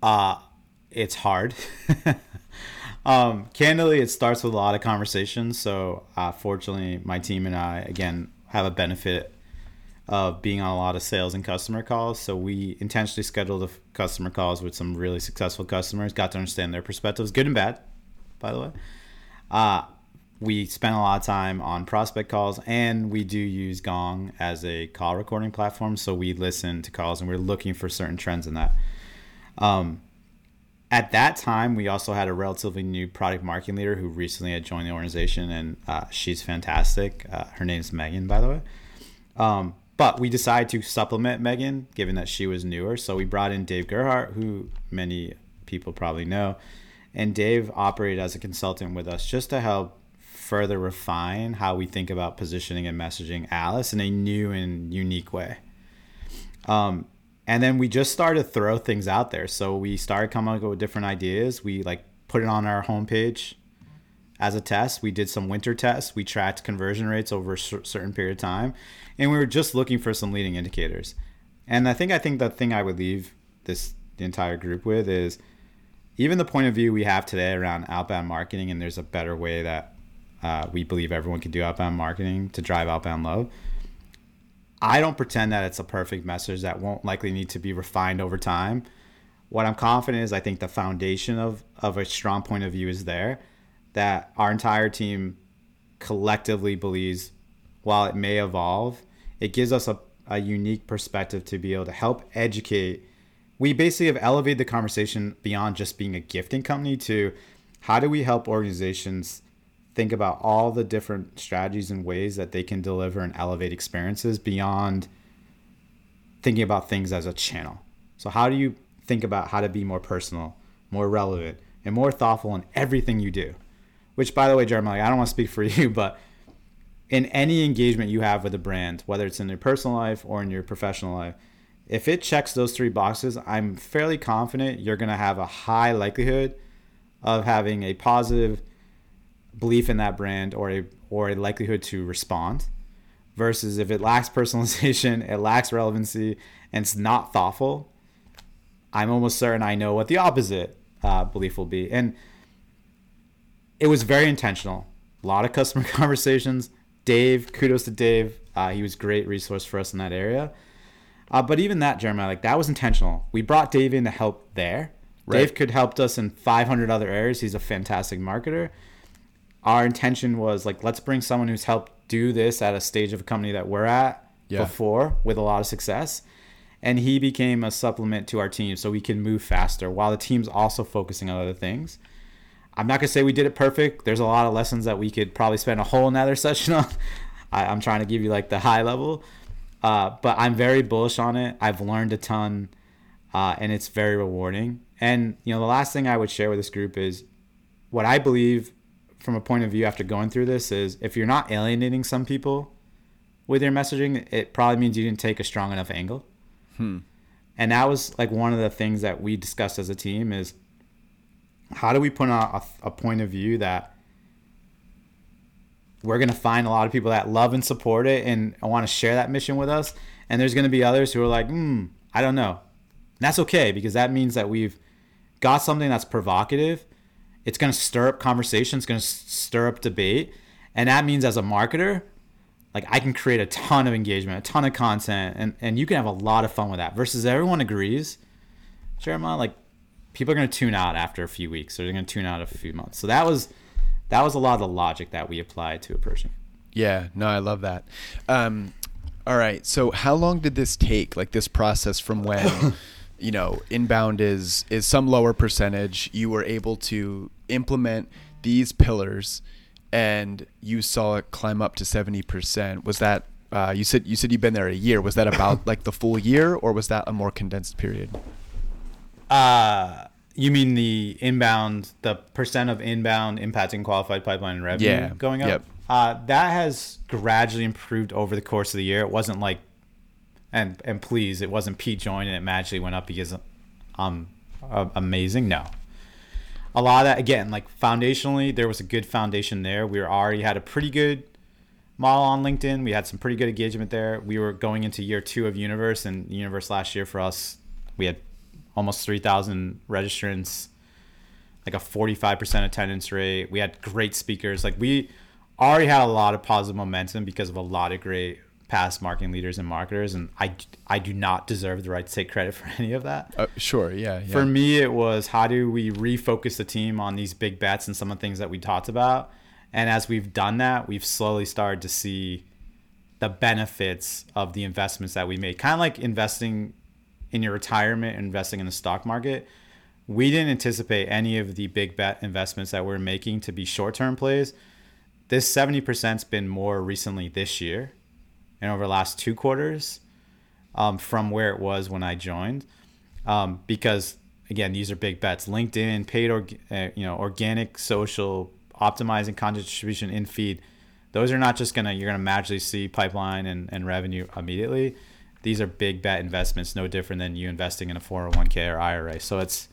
Uh, it's hard. um, candidly, it starts with a lot of conversations. So, uh, fortunately, my team and I, again, have a benefit of being on a lot of sales and customer calls. So, we intentionally scheduled the customer calls with some really successful customers, got to understand their perspectives, good and bad, by the way. Uh, we spent a lot of time on prospect calls and we do use gong as a call recording platform so we listen to calls and we're looking for certain trends in that. Um, at that time we also had a relatively new product marketing leader who recently had joined the organization and uh, she's fantastic. Uh, her name is megan by the way. Um, but we decided to supplement megan given that she was newer. So we brought in dave gerhardt who many people probably know. And dave operated as a consultant with us just to help further refine how we think about positioning and messaging Alyce in a new and unique way. Um, and then we just started to throw things out there. So we started coming up with different ideas. We like put it on our homepage as a test. We did some winter tests. We tracked conversion rates over a certain period of time, and we were just looking for some leading indicators. And I think I think the thing I would leave this the entire group with is even the point of view we have today around outbound marketing, and there's a better way that uh, we believe everyone can do outbound marketing to drive outbound love. I don't pretend that it's a perfect message that won't likely need to be refined over time. What I'm confident is I think the foundation of, of a strong point of view is there, that our entire team collectively believes while it may evolve, it gives us a, a unique perspective to be able to help educate. We basically have elevated the conversation beyond just being a gifting company to how do we help organizations think about all the different strategies and ways that they can deliver and elevate experiences beyond thinking about things as a channel. So how do you think about how to be more personal, more relevant, and more thoughtful in everything you do. Which, by the way, like, I don't want to speak for you, but in any engagement you have with a brand, whether it's in your personal life or in your professional life, if it checks those three boxes, I'm fairly confident you're going to have a high likelihood of having a positive belief in that brand or a or a likelihood to respond versus if it lacks personalization, it lacks relevancy, and it's not thoughtful, I'm almost certain I know what the opposite uh, belief will be. And it was very intentional. A lot of customer conversations. Dave, kudos to Dave. Uh, he was great resource for us in that area. Uh, but even that, Jeremiah, like that was intentional. We brought Dave in to help there. Right. Dave could helped us in 500 other areas. He's a fantastic marketer. Our intention was like, let's bring someone who's helped do this at a stage of a company that we're at yeah. before with a lot of success. And he became a supplement to our team so we can move faster while the team's also focusing on other things. I'm not gonna say we did it perfect. There's a lot of lessons that we could probably spend a whole another session on. I, am trying to give you like the high level, uh, but I'm very bullish on it. I've learned a ton, uh, and it's very rewarding. And you know, the last thing I would share with this group is what I believe from a point of view after going through this is if you're not alienating some people with your messaging, it probably means you didn't take a strong enough angle. Hmm. And that was like one of the things that we discussed as a team is how do we put on a, a point of view that we're going to find a lot of people that love and support it and want to share that mission with us. And there's going to be others who are like, hmm, I don't know. And that's okay because that means that we've got something that's provocative it's going to stir up conversation. It's going to stir up debate. And that means as a marketer, like I can create a ton of engagement, a ton of content, and, and you can have a lot of fun with that. Versus everyone agrees, Jeremiah, like people are going to tune out after a few weeks or they're going to tune out a few months. So that was that was a lot of the logic that we applied to a person. Yeah, no, I love that. Um, all right, so how long did this take? Like this process from when you know inbound is is some lower percentage. You were able to implement these pillars and you saw it climb up to 70% was that uh, you said you said you've been there a year. Was that about like the full year or was that a more condensed period? Uh you mean the inbound the percent of inbound impacting qualified pipeline revenue yeah. going up? Yep. uh, that has gradually improved over the course of the year. It wasn't like and and please, it wasn't Pete joined and it magically went up because I'm uh, amazing. No, a lot of that again, like foundationally, there was a good foundation there. We already had a pretty good model on LinkedIn. We had some pretty good engagement there. We were going into year two of Universe, and Universe last year for us, we had almost three thousand registrants, like a forty five percent attendance rate. We had great speakers. Like we already had a lot of positive momentum because of a lot of great past marketing leaders and marketers, and I, I do not deserve the right to take credit for any of that. Uh, sure, yeah, yeah. For me, it was how do we refocus the team on these big bets and some of the things that we talked about. And as we've done that, we've slowly started to see the benefits of the investments that we made. Kind of like investing in your retirement, investing in the stock market. We didn't anticipate any of the big bet investments that we're making to be short term plays. This 70%'s been more recently this year and over the last two quarters um, from where it was when I joined. Um, because again, these are big bets. LinkedIn, paid, or, uh, you know, organic, social, optimizing content distribution in feed. Those are not just gonna you're gonna magically see pipeline and, and revenue immediately. These are big bet investments, no different than you investing in a 401k or IRA. So it's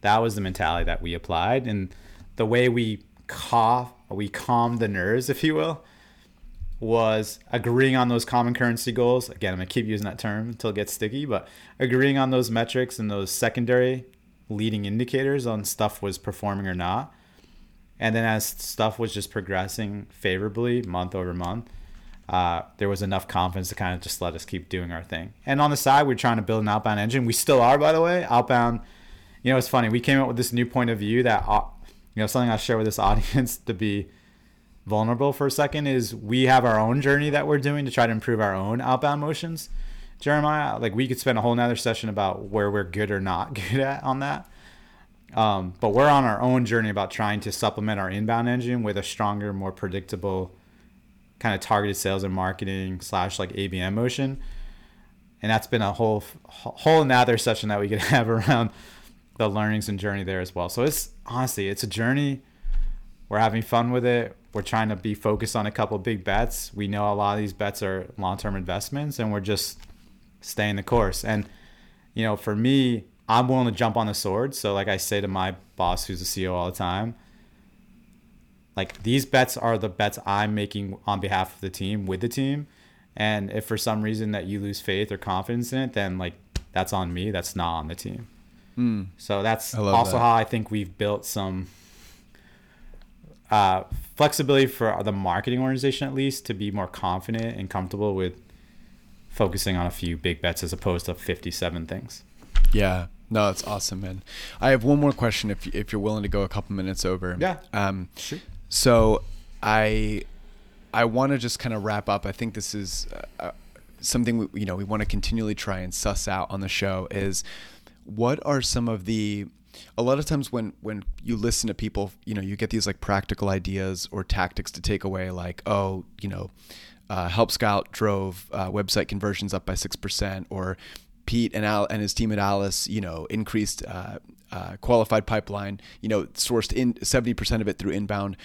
that was the mentality that we applied, and the way we cough, we calmed the nerves, if you will, was agreeing on those common currency goals. Again, I'm going to keep using that term until it gets sticky, but agreeing on those metrics and those secondary leading indicators on stuff was performing or not. And then as stuff was just progressing favorably month over month, uh, there was enough confidence to kind of just let us keep doing our thing. And on the side, we're trying to build an outbound engine. We still are, by the way. Outbound, you know, it's funny. We came up with this new point of view that, you know, something I share with this audience to be vulnerable for a second is we have our own journey that we're doing to try to improve our own outbound motions. Jeremiah, like we could spend a whole nother session about where we're good or not good at on that. Um, but we're on our own journey about trying to supplement our inbound engine with a stronger, more predictable kind of targeted sales and marketing slash like ABM motion. And that's been a whole whole another session that we could have around the learnings and journey there as well. So it's honestly, it's a journey. We're having fun with it. We're trying to be focused on a couple big bets. We know a lot of these bets are long-term investments, and we're just staying the course. And you know, for me, I'm willing to jump on the sword. So like I say to my boss, who's the CEO all the time, like these bets are the bets I'm making on behalf of the team with the team. And if for some reason that you lose faith or confidence in it, then like that's on me. That's not on the team. Mm. So that's also that. how I think we've built some uh, flexibility for the marketing organization, at least, to be more confident and comfortable with focusing on a few big bets as opposed to 57 things. Yeah. No, that's awesome, man. I have one more question if if you're willing to go a couple minutes over. Yeah. Um, sure. So, I I want to just kind of wrap up. I think this is uh, uh something we, you know we want to continually try and suss out on the show is what are some of the a lot of times when when you listen to people you know you get these like practical ideas or tactics to take away like oh you know uh, help scout drove uh, website conversions up by 6% or pete and al and his team at alyce you know increased uh, uh qualified pipeline you know sourced in 70% of it through inbound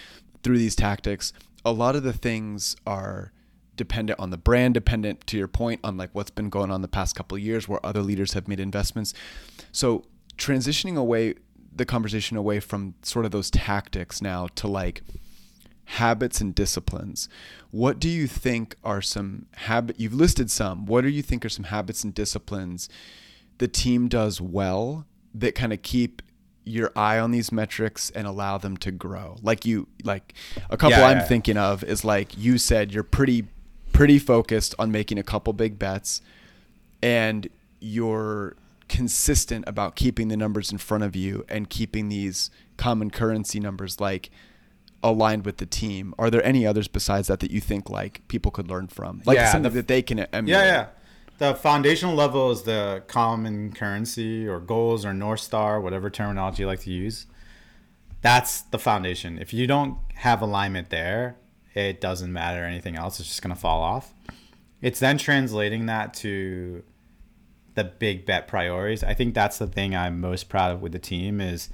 through these tactics a lot of the things are dependent on the brand, dependent to your point on like what's been going on the past couple years where other leaders have made investments. So transitioning away the conversation away from sort of those tactics now to like habits and disciplines. What do you think are some habit you've listed some. What do you think are some habits and disciplines the team does well that kind of keep your eye on these metrics and allow them to grow? Like you like a couple yeah, I'm yeah. thinking of is like you said you're pretty pretty focused on making a couple big bets and you're consistent about keeping the numbers in front of you and keeping these common currency numbers like aligned with the team. Are there any others besides that that you think like people could learn from? Like yeah, something the, that they can emulate yeah. yeah the foundational level is the common currency or goals or north star whatever terminology you like to use. That's the foundation. If you don't have alignment there it doesn't matter. Anything else. It's just going to fall off. It's then translating that to the big bet priorities. I think that's the thing I'm most proud of with the team is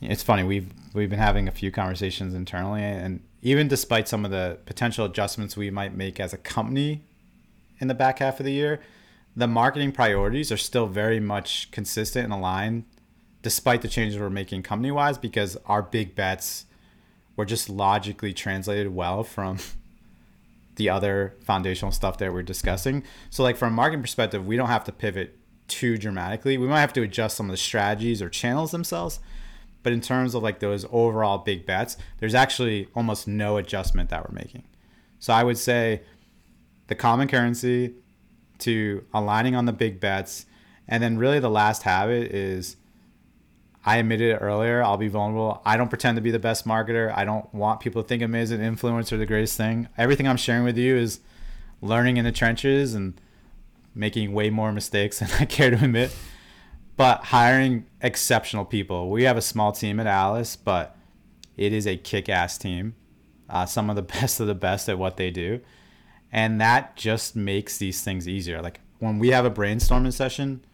it's funny we've we've been having a few conversations internally and even despite some of the potential adjustments we might make as a company in the back half of the year, the marketing priorities are still very much consistent and aligned despite the changes we're making company wise because our big bets were just logically translated well from the other foundational stuff that we're discussing. So like from a marketing perspective, we don't have to pivot too dramatically. We might have to adjust some of the strategies or channels themselves. But in terms of like those overall big bets, there's actually almost no adjustment that we're making. So I would say the common currency to aligning on the big bets. And then really the last habit is I admitted it earlier. I'll be vulnerable. I don't pretend to be the best marketer. I don't want people to think of me as an influencer, the greatest thing. Everything I'm sharing with you is learning in the trenches and making way more mistakes than I care to admit. But hiring exceptional people. We have a small team at Alyce, but it is a kick ass team. Uh, some of the best of the best at what they do. And that just makes these things easier. Like when we have a brainstorming session,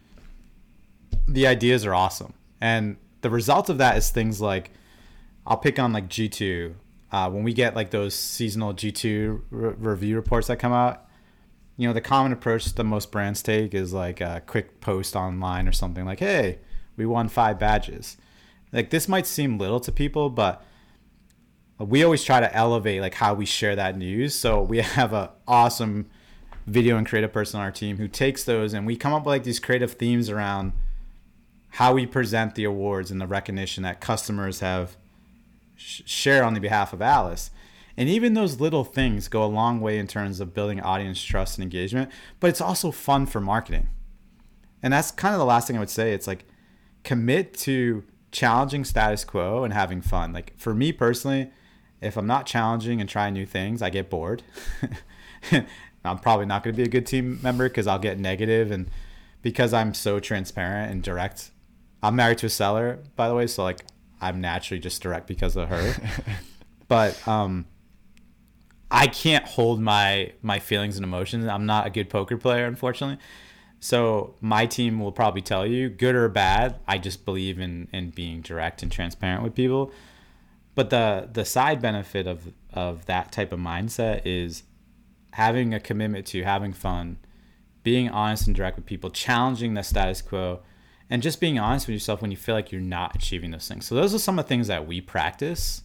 the ideas are awesome and the result of that is things like I'll pick on like G2. Uh, when we get like those seasonal G2 re- review reports that come out, you know, the common approach that most brands take is like a quick post online or something like, hey, we won five badges. Like this might seem little to people, but we always try to elevate like how we share that news. So we have a awesome video and creative person on our team who takes those and we come up with like these creative themes around – how we present the awards and the recognition that customers have sh- share on the behalf of Alyce. And even those little things go a long way in terms of building audience trust and engagement, but it's also fun for marketing. And that's kind of the last thing I would say. It's like commit to challenging status quo and having fun. Like for me personally, if I'm not challenging and trying new things, I get bored. I'm probably not going to be a good team member because I'll get negative and because I'm so transparent and direct I'm married to a seller, by the way, so like I'm naturally just direct because of her. but um, I can't hold my my feelings and emotions. I'm not a good poker player, unfortunately. So my team will probably tell you, good or bad, I just believe in in being direct and transparent with people. But the the side benefit of of that type of mindset is having a commitment to having fun, being honest and direct with people, challenging the status quo, and just being honest with yourself when you feel like you're not achieving those things. So those are some of the things that we practice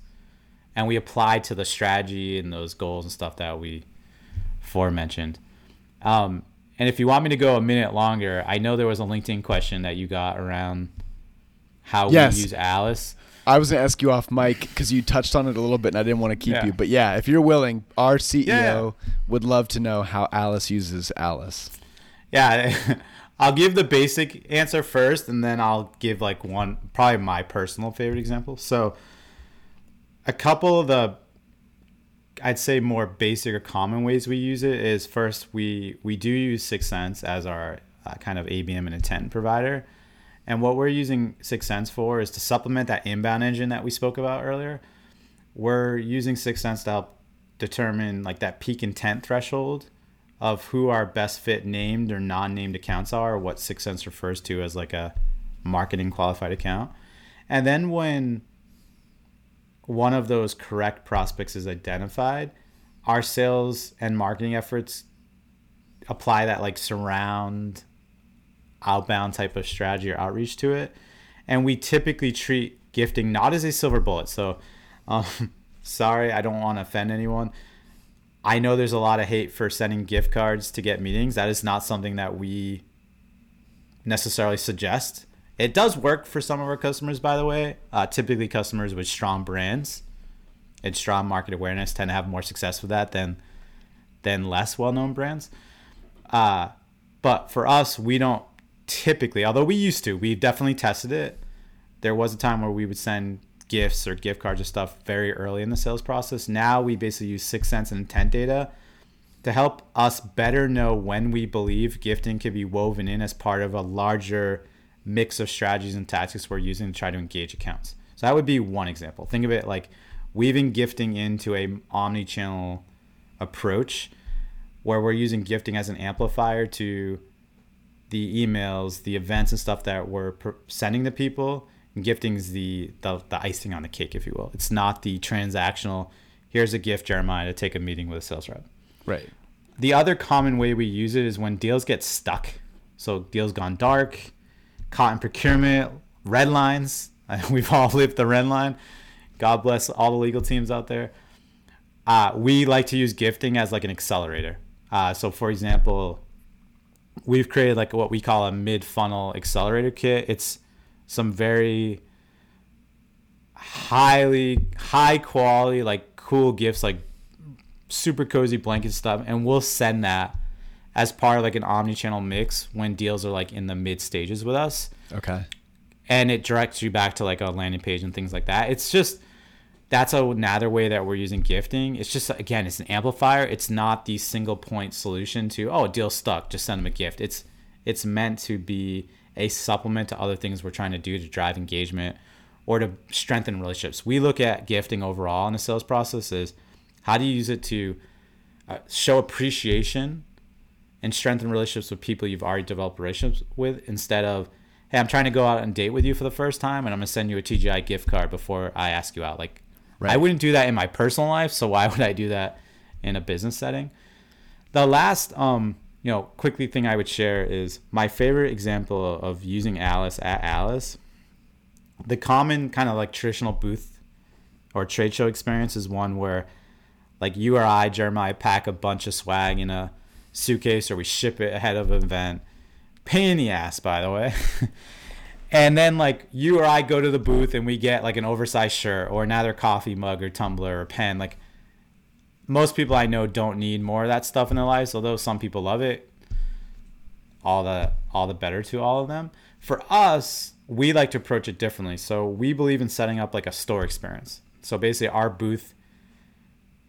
and we apply to the strategy and those goals and stuff that we forementioned. Um, and if you want me to go a minute longer, I know there was a LinkedIn question that you got around how Yes. we use Alyce. I was gonna ask you off mic because you touched on it a little bit, and I didn't want to keep Yeah. you. But yeah, if you're willing, our CEO Yeah. would love to know how Alyce uses Alyce. Yeah, I'll give the basic answer first, and then I'll give like one, probably my personal favorite example. So, a couple of the, I'd say more basic or common ways we use it is first we we do use 6sense as our uh, kind of ABM and intent provider, and what we're using 6sense for is to supplement that inbound engine that we spoke about earlier. We're using 6sense to help determine like that peak intent threshold of who our best fit named or non-named accounts are, or what 6sense refers to as like a marketing qualified account. And then when one of those correct prospects is identified, our sales and marketing efforts apply that like surround outbound type of strategy or outreach to it. And we typically treat gifting not as a silver bullet. So, um, sorry, I don't want to offend anyone. I know there's a lot of hate for sending gift cards to get meetings. That is not something that we necessarily suggest. It does work for some of our customers, by the way. Uh, typically, customers with strong brands and strong market awareness tend to have more success with that than than less well-known brands. Uh, but for us, we don't typically, although we used to, we definitely tested it. There was a time where we would send gifts or gift cards or stuff very early in the sales process. Now we basically use 6sense and intent data to help us better know when we believe gifting could be woven in as part of a larger mix of strategies and tactics we're using to try to engage accounts. So that would be one example. Think of it like weaving gifting into a omni-channel approach where we're using gifting as an amplifier to the emails, the events and stuff that we're sending to people. And gifting is the, the the icing on the cake, if you will. It's not the transactional. Here's a gift, Jeremiah, to take a meeting with a sales rep. Right. The other common way we use it is when deals get stuck. So deals gone dark, caught in procurement, red lines. We've all lived the red line. God bless all the legal teams out there. Uh, we like to use gifting as like an accelerator. Uh, so, for example, we've created like what we call a mid funnel accelerator kit. It's some very highly high quality, like cool gifts, like super cozy blanket stuff, and we'll send that as part of like an omni-channel mix when deals are like in the mid stages with us Okay. and it directs you back to like a landing page and things like that. It's just that's another way that we're using gifting. It's just again, it's an amplifier. It's not the single point solution to oh, a deal stuck, just send them a gift. It's it's meant to be a supplement to other things we're trying to do to drive engagement or to strengthen relationships. We look at gifting overall in the sales process is how do you use it to uh, show appreciation and strengthen relationships with people you've already developed relationships with instead of hey i'm trying to go out and date with you for the first time and i'm going to send you a tgi gift card before i ask you out. Like i wouldn't do that in my personal life so why would i do that in a business setting? The last um you know quickly thing i would share is my favorite example of using alyce at alyce the common kind of like traditional booth or trade show experience is one where like you or I, Jeremiah, pack a bunch of swag in a suitcase or we ship it ahead of an event. Pain in the ass, by the way. and then like you or I go to the booth and we get like an oversized shirt or another coffee mug or tumbler or pen. Like most people I know don't need more of that stuff in their lives, although some people love it. All the all the better to all of them. For us, we like to approach it differently. So we believe in setting up like a store experience. So basically our booth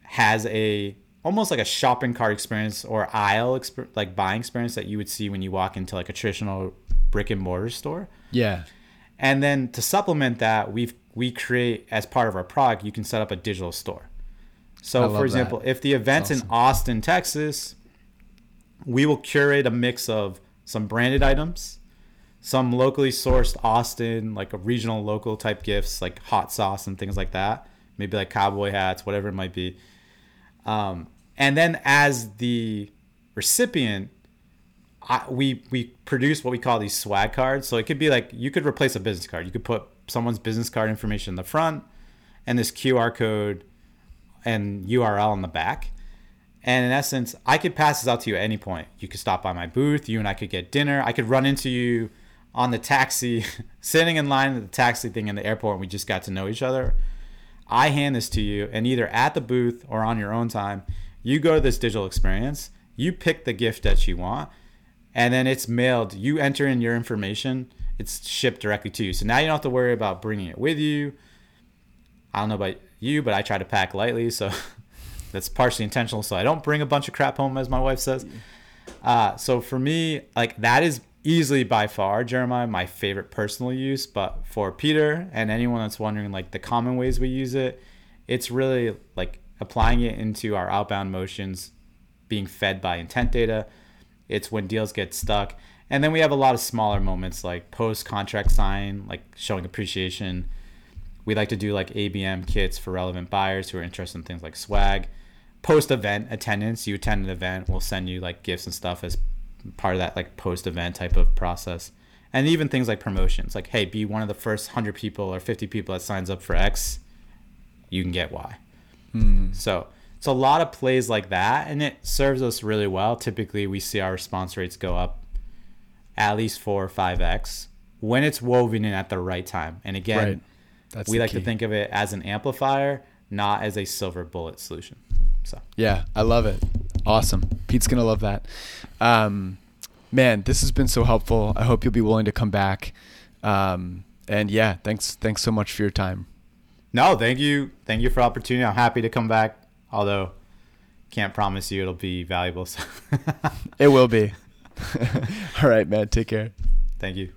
has a almost like a shopping cart experience or aisle exper- like buying experience that you would see when you walk into like a traditional brick and mortar store. Yeah. And then to supplement that, we've we create as part of our product, you can set up a digital store. So for example, that. if the event's That's in Austin, Texas, we will curate a mix of some branded items, some locally sourced Austin, like a regional local type gifts, like hot sauce and things like that. Maybe like cowboy hats, whatever it might be. Um, and then as the recipient, I, we we produce what we call these swag cards. So it could be like you could replace a business card. You could put someone's business card information in the front, and this QR code and URL in the back. And in essence, I could pass this out to you at any point. You could stop by my booth. You and I could get dinner. I could run into you on the taxi, sitting in line at the taxi thing in the airport, and we just got to know each other. I hand this to you, and either at the booth or on your own time, you go to this digital experience. You pick the gift that you want, and then it's mailed. You enter in your information. It's shipped directly to you. So now you don't have to worry about bringing it with you. I don't know about you, but I try to pack lightly, so that's partially intentional. So I don't bring a bunch of crap home, as my wife says. Uh, so for me, like that is easily by far Jeremiah my favorite personal use. But for Peter and anyone that's wondering like the common ways we use it, it's really like applying it into our outbound motions, being fed by intent data. It's when deals get stuck. And then we have a lot of smaller moments like post contract sign, like showing appreciation, we like to do like ABM kits for relevant buyers who are interested in things like swag. Post event attendance, you attend an event, we'll send you like gifts and stuff as part of that like post event type of process. And even things like promotions, like hey, be one of the first 100 people or 50 people that signs up for X, you can get Y. Mm. So it's a lot of plays like that, and it serves us really well. Typically, we see our response rates go up at least four or five X when it's woven in at the right time. And again, right that's we like key. to think of it as an amplifier, not as a silver bullet solution. So yeah, I love it. Awesome. Pete's gonna love that. Um, man, this has been so helpful. I hope you'll be willing to come back. Um, and yeah, thanks thanks so much for your time. No, thank you. Thank you for opportunity. I'm happy to come back. Although can't promise you it'll be valuable. So. it will be. All right, man. Take care. Thank you.